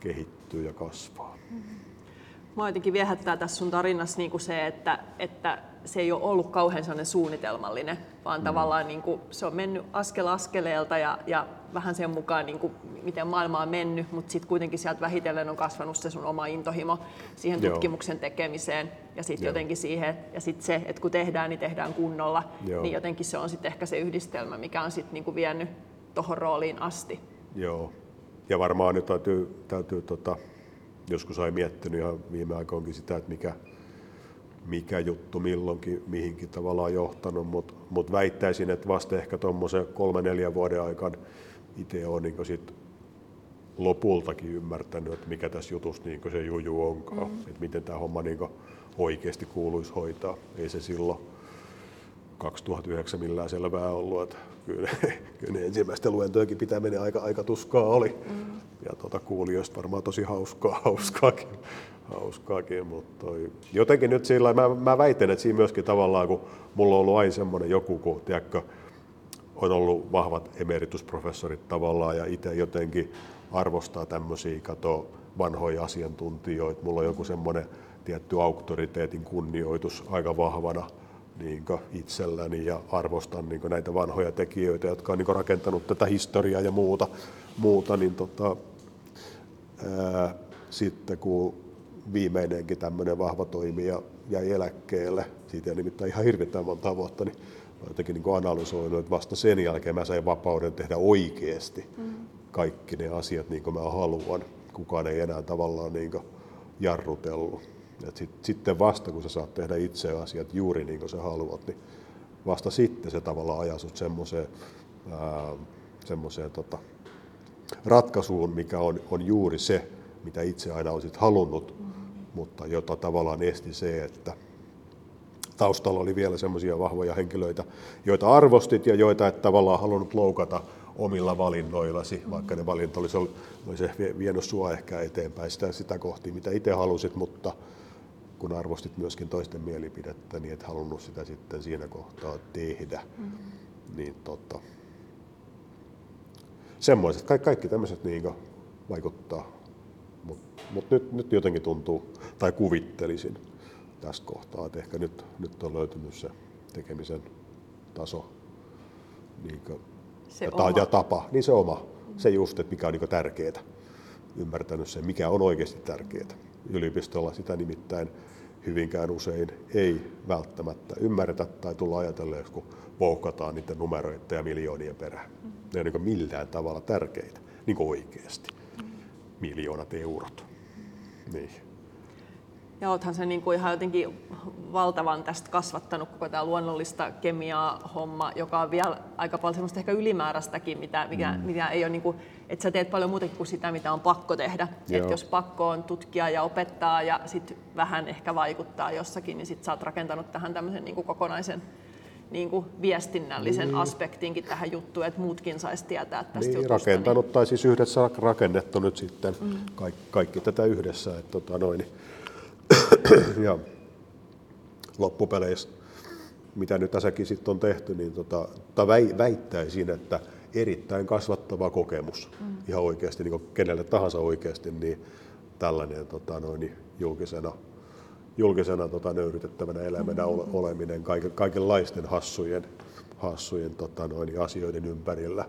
kehittyy ja kasvaa.
Mua jotenkin viehättää tässä sun tarinassa niin kuin se, että, että se ei ole ollut kauhean sellainen suunnitelmallinen, vaan mm. tavallaan niin kuin, se on mennyt askel askeleelta ja, ja vähän sen mukaan, niin kuin, miten maailma on mennyt, mutta sitten kuitenkin sieltä vähitellen on kasvanut se sun oma intohimo siihen tutkimuksen Joo. tekemiseen ja sitten jotenkin siihen, ja sitten se, että kun tehdään, niin tehdään kunnolla, Joo. niin jotenkin se on sitten ehkä se yhdistelmä, mikä on sitten niin kuin vienyt tuohon rooliin asti.
Joo. Ja varmaan nyt täytyy, täytyy tota, joskus ai miettinyt ihan viime aikoinkin sitä, että mikä, mikä juttu milloinkin mihinkin tavallaan johtanut, mutta mut väittäisin, että vasta ehkä tuommoisen kolme neljän vuoden aikaan itse olen niin sit lopultakin ymmärtänyt, että mikä tässä jutussa niin se juju onkaan, mm. että miten tämä homma niin oikeasti kuuluisi hoitaa. Ei se silloin 2009 millään selvää ollut, että kyllä, [laughs] kyllä ensimmäistä luentojakin pitäminen aika, aika tuskaa oli. Mm. Ja tuota, kuulijoista varmaan tosi hauskaa, [laughs] hauskaakin, hauskaakin mutta toi, jotenkin nyt sillä mä, mä väitän, että siinä myöskin tavallaan, kun mulla on ollut aina semmoinen joku, kun tiedätkö, on ollut vahvat emeritusprofessorit tavallaan ja itse jotenkin arvostaa tämmöisiä kato vanhoja asiantuntijoita. Mulla on joku semmoinen tietty auktoriteetin kunnioitus aika vahvana niin itselläni ja arvostan niin näitä vanhoja tekijöitä, jotka on niin rakentanut tätä historiaa ja muuta, muuta niin tota, ää, sitten kun viimeinenkin tämmöinen vahva toimija jäi eläkkeelle, siitä ei nimittäin ihan hirvittävän monta vuotta, niin jotenkin niin analysoinut, että vasta sen jälkeen mä sain vapauden tehdä oikeasti mm. kaikki ne asiat niin kuin mä haluan. Kukaan ei enää tavallaan niin jarrutellut. Et sit, sitten vasta kun sä saat tehdä itse asiat juuri niin kuin sä haluat, niin vasta sitten se tavallaan ajaa sut semmoiseen, semmoiseen tota, ratkaisuun, mikä on, on juuri se, mitä itse aina olisit halunnut, mm-hmm. mutta jota tavallaan esti se, että taustalla oli vielä semmoisia vahvoja henkilöitä, joita arvostit ja joita et tavallaan halunnut loukata omilla valinnoillasi, mm-hmm. vaikka ne valinnat olisi, olisi vienyt sua ehkä eteenpäin sitä, sitä kohti, mitä itse halusit, mutta kun arvostit myöskin toisten mielipidettä, niin et halunnut sitä sitten siinä kohtaa tehdä. Mm-hmm. Niin tota, semmoiset, kaikki, kaikki tämmöiset niin vaikuttaa. Mutta mut nyt, nyt jotenkin tuntuu, tai kuvittelisin tästä kohtaa, että ehkä nyt, nyt on löytynyt se tekemisen taso niin kuin, se ja, oma. ja tapa, niin se oma, se just, että mikä on niin tärkeää, ymmärtänyt sen, mikä on oikeasti tärkeää. Yliopistolla sitä nimittäin hyvinkään usein ei välttämättä ymmärretä tai tulla ajatelleeksi, kun vouhkataan niiden numeroiden ja miljoonien perään. Ne on niin millään tavalla tärkeitä, niin oikeasti. Miljoonat eurot. Niin.
Ja oothan se niin kuin ihan jotenkin valtavan tästä kasvattanut koko tämä luonnollista kemiaa homma, joka on vielä aika paljon semmoista ehkä ylimääräistäkin, mitä, mikä, mm. mitä ei ole, niin kuin, että sä teet paljon muutakin kuin sitä, mitä on pakko tehdä. Että jos pakko on tutkia ja opettaa ja sitten vähän ehkä vaikuttaa jossakin, niin sitten sä oot rakentanut tähän tämmöisen niin kuin kokonaisen niin kuin viestinnällisen niin. aspektiinkin tähän juttuun, että muutkin saisi tietää tästä niin,
jutusta. rakentanut, niin... tai siis yhdessä rakennettu nyt sitten mm. kaikki, kaikki tätä yhdessä. Että, tota, noin, niin [coughs] ja loppupeleissä, mitä nyt tässäkin sitten on tehty, niin tota, väittäisin, että erittäin kasvattava kokemus mm. ihan oikeasti, niin kenelle tahansa oikeasti, niin tällainen tota, noin, julkisena, julkisena tota, nöyrytettävänä elämänä mm-hmm. oleminen kaiken, kaikenlaisten hassujen, hassujen tota, noin, asioiden ympärillä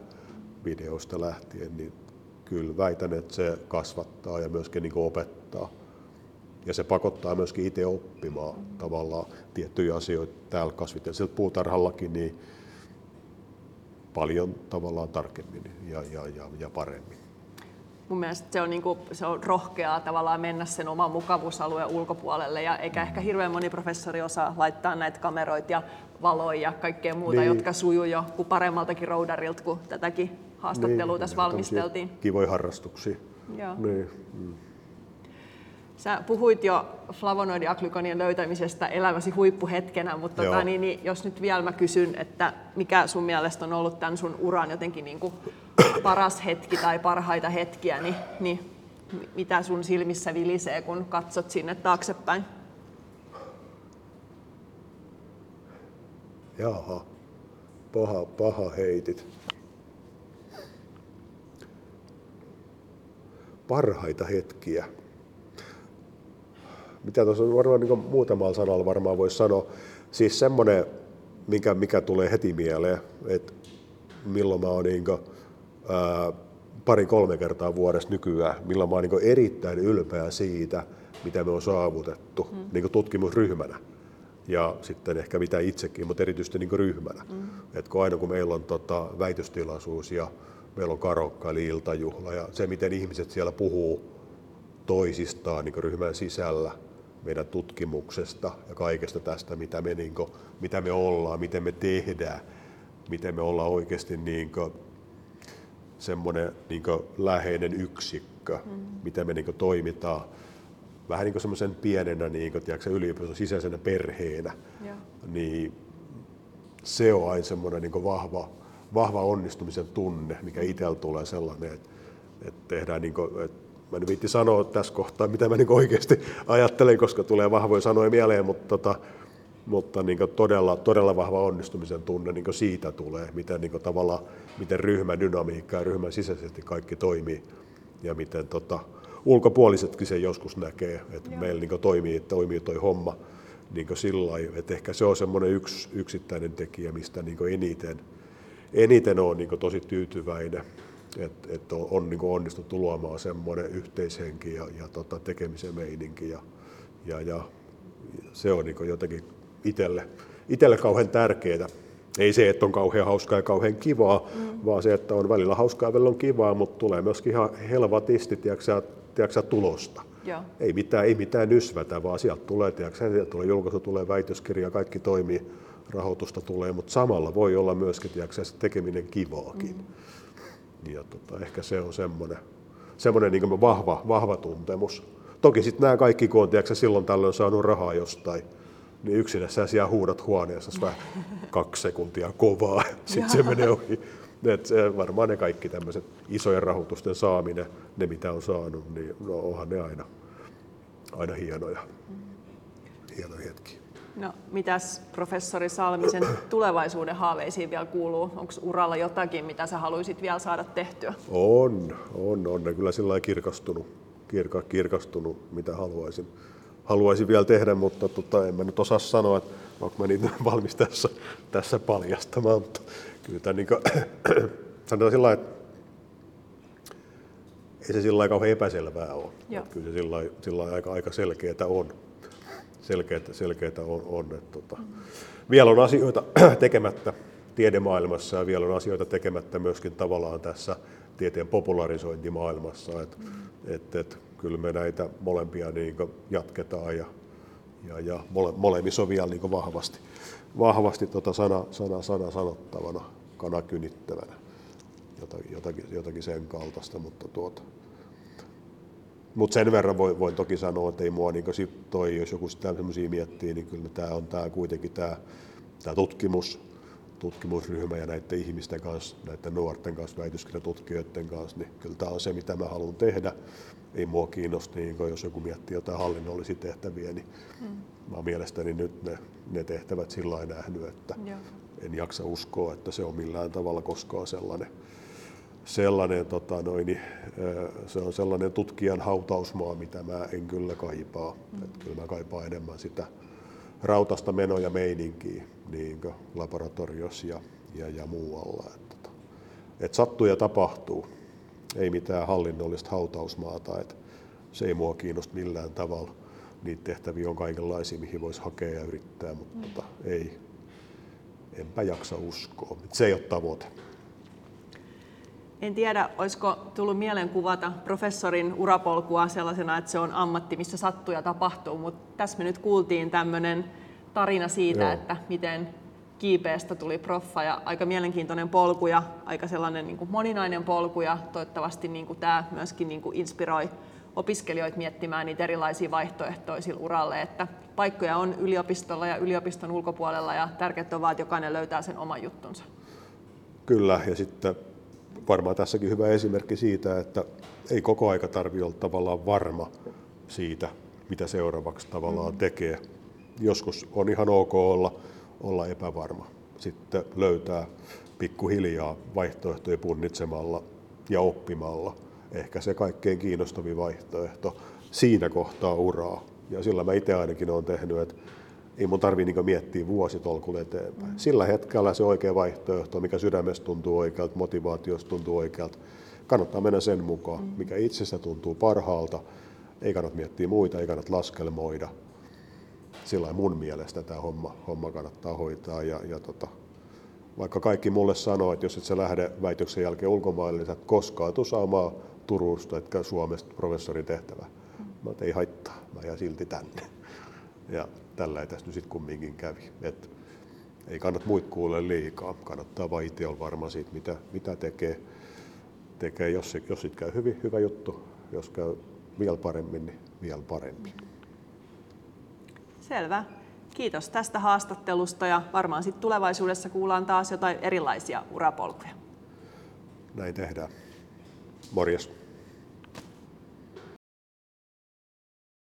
videosta lähtien, niin kyllä väitän, että se kasvattaa ja myöskin niin opettaa ja se pakottaa myöskin itse oppimaan tavallaan tiettyjä asioita täällä kasvitellisella puutarhallakin niin paljon tavallaan tarkemmin ja, ja, ja, ja paremmin.
Mun mielestä se on, niin kuin, se on rohkeaa tavallaan mennä sen oman mukavuusalueen ulkopuolelle, ja eikä ehkä hirveän moni professori osaa laittaa näitä kameroita ja valoja ja kaikkea muuta, niin. jotka sujuu jo kuin paremmaltakin roudarilta, kun tätäkin haastattelua niin, tässä valmisteltiin.
Kivoja harrastuksia. Joo. Niin. Mm.
Sä puhuit jo flavonoidiaklykonien löytämisestä elämäsi huippuhetkenä, mutta tota, niin, niin, jos nyt vielä mä kysyn, että mikä sun mielestä on ollut tämän sun uran jotenkin niin kuin paras hetki tai parhaita hetkiä, niin, niin mitä sun silmissä vilisee, kun katsot sinne taaksepäin?
Jaha, paha, paha heitit. Parhaita hetkiä mitä tuossa varmaan niin muutamalla sanalla varmaan voisi sanoa, siis semmoinen, mikä, mikä tulee heti mieleen, että milloin mä oon niin kuin, ää, pari-kolme kertaa vuodessa nykyään, milloin mä oon niin erittäin ylpeä siitä, mitä me on saavutettu mm. niin tutkimusryhmänä. Ja sitten ehkä mitä itsekin, mutta erityisesti niin ryhmänä. Mm. Et kun aina kun meillä on tota, väitöstilaisuus ja meillä on karokka eli iltajuhla ja se miten ihmiset siellä puhuu toisistaan niin ryhmän sisällä, meidän tutkimuksesta ja kaikesta tästä, mitä me, niin kuin, mitä me ollaan, miten me tehdään, miten me ollaan oikeasti niin kuin, semmoinen niin läheinen yksikkö, mm. miten me niin kuin, toimitaan vähän niin kuin semmoisen pienenä niin kuin, tiedätkö, yliopiston sisäisenä perheenä, ja. niin se on aina semmoinen niin vahva, vahva onnistumisen tunne, mikä itsellä tulee sellainen, että, että tehdään niin kuin, että mä en viitti sanoa tässä kohtaa, mitä mä niin oikeasti ajattelen, koska tulee vahvoja sanoja mieleen, mutta, tota, mutta niin todella, todella vahva onnistumisen tunne niin siitä tulee, miten, niin tavalla, miten ryhmän dynamiikka ja ryhmän sisäisesti kaikki toimii ja miten tota, ulkopuolisetkin sen joskus näkee, että Joo. meillä niin toimii, toimii toi homma niin sillä lailla, että ehkä se on semmoinen yksi yksittäinen tekijä, mistä niin eniten, eniten on niin tosi tyytyväinen että et on, on niin onnistuttu luomaan semmoinen yhteishenki ja, ja tota, tekemisen meininki ja, ja, ja se on niin jotenkin itselle, itselle kauhean tärkeää. Ei se, että on kauhean hauskaa ja kauhean kivaa, mm. vaan se, että on välillä hauskaa ja välillä on kivaa, mutta tulee myöskin ihan helvatisti tiedätkö, tulosta. Joo. Ei, mitään, ei mitään nysvätä, vaan sieltä tulee, tiedätkö, sieltä tulee julkaisu, tulee väitöskirja, kaikki toimii, rahoitusta tulee, mutta samalla voi olla myöskin tiedätkö, tekeminen kivaakin. Mm. Ja tota, ehkä se on semmoinen, semmoinen niin vahva, vahva tuntemus. Toki sitten nämä kaikki, kun on tiedätkö, silloin tällöin saanut rahaa jostain, niin yksinässä siellä huudat huoneessa vähän kaksi sekuntia kovaa, [laughs] sitten se menee ohi. Et se, varmaan ne kaikki tämmöiset isojen rahoitusten saaminen, ne mitä on saanut, niin no, onhan ne aina, aina hienoja, hienoja hetkiä.
No, mitäs professori Salmisen tulevaisuuden haaveisiin vielä kuuluu? Onko uralla jotakin, mitä sä haluaisit vielä saada tehtyä?
On, on, on ne kyllä sillä kirkastunut, kirka, kirkastunut, mitä haluaisin, haluaisin vielä tehdä, mutta tota, en mä nyt osaa sanoa, että onko mä niitä [laughs] valmis tässä, tässä paljastamaan, mutta kyllä tämä niin kuin, [clears throat] sanotaan sillä että ei se sillä kauhean epäselvää ole. Kyllä se sillä, sillä aika, aika selkeää on selkeitä, selkeitä on. on että, tota. Vielä on asioita [clears throat] tekemättä tiedemaailmassa ja vielä on asioita tekemättä myöskin tavallaan tässä tieteen popularisointimaailmassa. Et, et, et, kyllä me näitä molempia niin jatketaan ja, ja, ja mole, molemmissa on vielä niin vahvasti, vahvasti tota sana, sana, sana sanottavana, kana kynittävänä, jotakin, jotakin, jotakin sen kaltaista, mutta tuota, mutta sen verran voin, voin toki sanoa, että ei mua niin sit toi, jos joku sitä semmoisia miettii, niin kyllä tämä on tää kuitenkin tämä tää tutkimus, tutkimusryhmä ja näiden ihmisten kanssa, näiden nuorten kanssa, väitöskirjatutkijoiden kanssa, niin kyllä tämä on se, mitä mä haluan tehdä. Ei mua kiinnosta, niin jos joku miettii jotain hallinnollisia tehtäviä, niin hmm. mä oon mielestäni nyt ne, ne tehtävät sillä nähnyt, että Joo. en jaksa uskoa, että se on millään tavalla koskaan sellainen, sellainen, tota noin, se on sellainen tutkijan hautausmaa, mitä mä en kyllä kaipaa. Mm. Et kyllä mä kaipaan enemmän sitä rautasta menoja meininkiä niin laboratoriossa ja, ja, ja muualla. Et, tota, et sattuu ja tapahtuu. Ei mitään hallinnollista hautausmaata. Et se ei mua kiinnosta millään tavalla. Niitä tehtäviä on kaikenlaisia, mihin voisi hakea ja yrittää, mutta mm. tota, ei, enpä jaksa uskoa. Se ei ole tavoite.
En tiedä, olisiko tullut mieleen kuvata professorin urapolkua sellaisena, että se on ammatti, missä sattuu ja tapahtuu, mutta tässä me nyt kuultiin tämmöinen tarina siitä, Joo. että miten kiipeästä tuli proffa ja aika mielenkiintoinen polku ja aika sellainen niin kuin moninainen polku ja toivottavasti niin kuin tämä myöskin niin kuin inspiroi opiskelijoita miettimään niitä erilaisia vaihtoehtoja sillä uralle, että paikkoja on yliopistolla ja yliopiston ulkopuolella ja tärkeää on vaan, että jokainen löytää sen oman juttunsa.
Kyllä, ja sitten varmaan tässäkin hyvä esimerkki siitä, että ei koko aika tarvitse olla tavallaan varma siitä, mitä seuraavaksi tavallaan mm. tekee. Joskus on ihan ok olla, olla epävarma. Sitten löytää pikkuhiljaa vaihtoehtoja punnitsemalla ja oppimalla. Ehkä se kaikkein kiinnostavin vaihtoehto siinä kohtaa uraa. Ja sillä mä itse ainakin olen tehnyt, että ei mun tarvii niin miettiä vuositolkulle eteenpäin. Mm. Sillä hetkellä se oikea vaihtoehto, mikä sydämestä tuntuu oikealta, motivaatiosta tuntuu oikealta, kannattaa mennä sen mukaan, mm. mikä itsestä tuntuu parhaalta. Ei kannata miettiä muita, ei kannata laskelmoida. Sillä mun mielestä tämä homma, homma kannattaa hoitaa ja, ja tota, vaikka kaikki mulle sanoo, että jos et sä lähde väitöksen jälkeen ulkomaille, niin sä et koskaan tuu saamaan Turusta etkä Suomesta professorin tehtävä. Mä ei haittaa, mä jään silti tänne. Ja tällä ei tästä nyt sitten kumminkin kävi. Et ei kannata muut kuulle liikaa, kannattaa vaan itse olla varma siitä, mitä, mitä tekee. tekee. Jos, jos sit käy hyvin, hyvä juttu, jos käy vielä paremmin, niin vielä paremmin.
Selvä. Kiitos tästä haastattelusta ja varmaan sitten tulevaisuudessa kuullaan taas jotain erilaisia urapolkuja.
Näin tehdään. Morjes.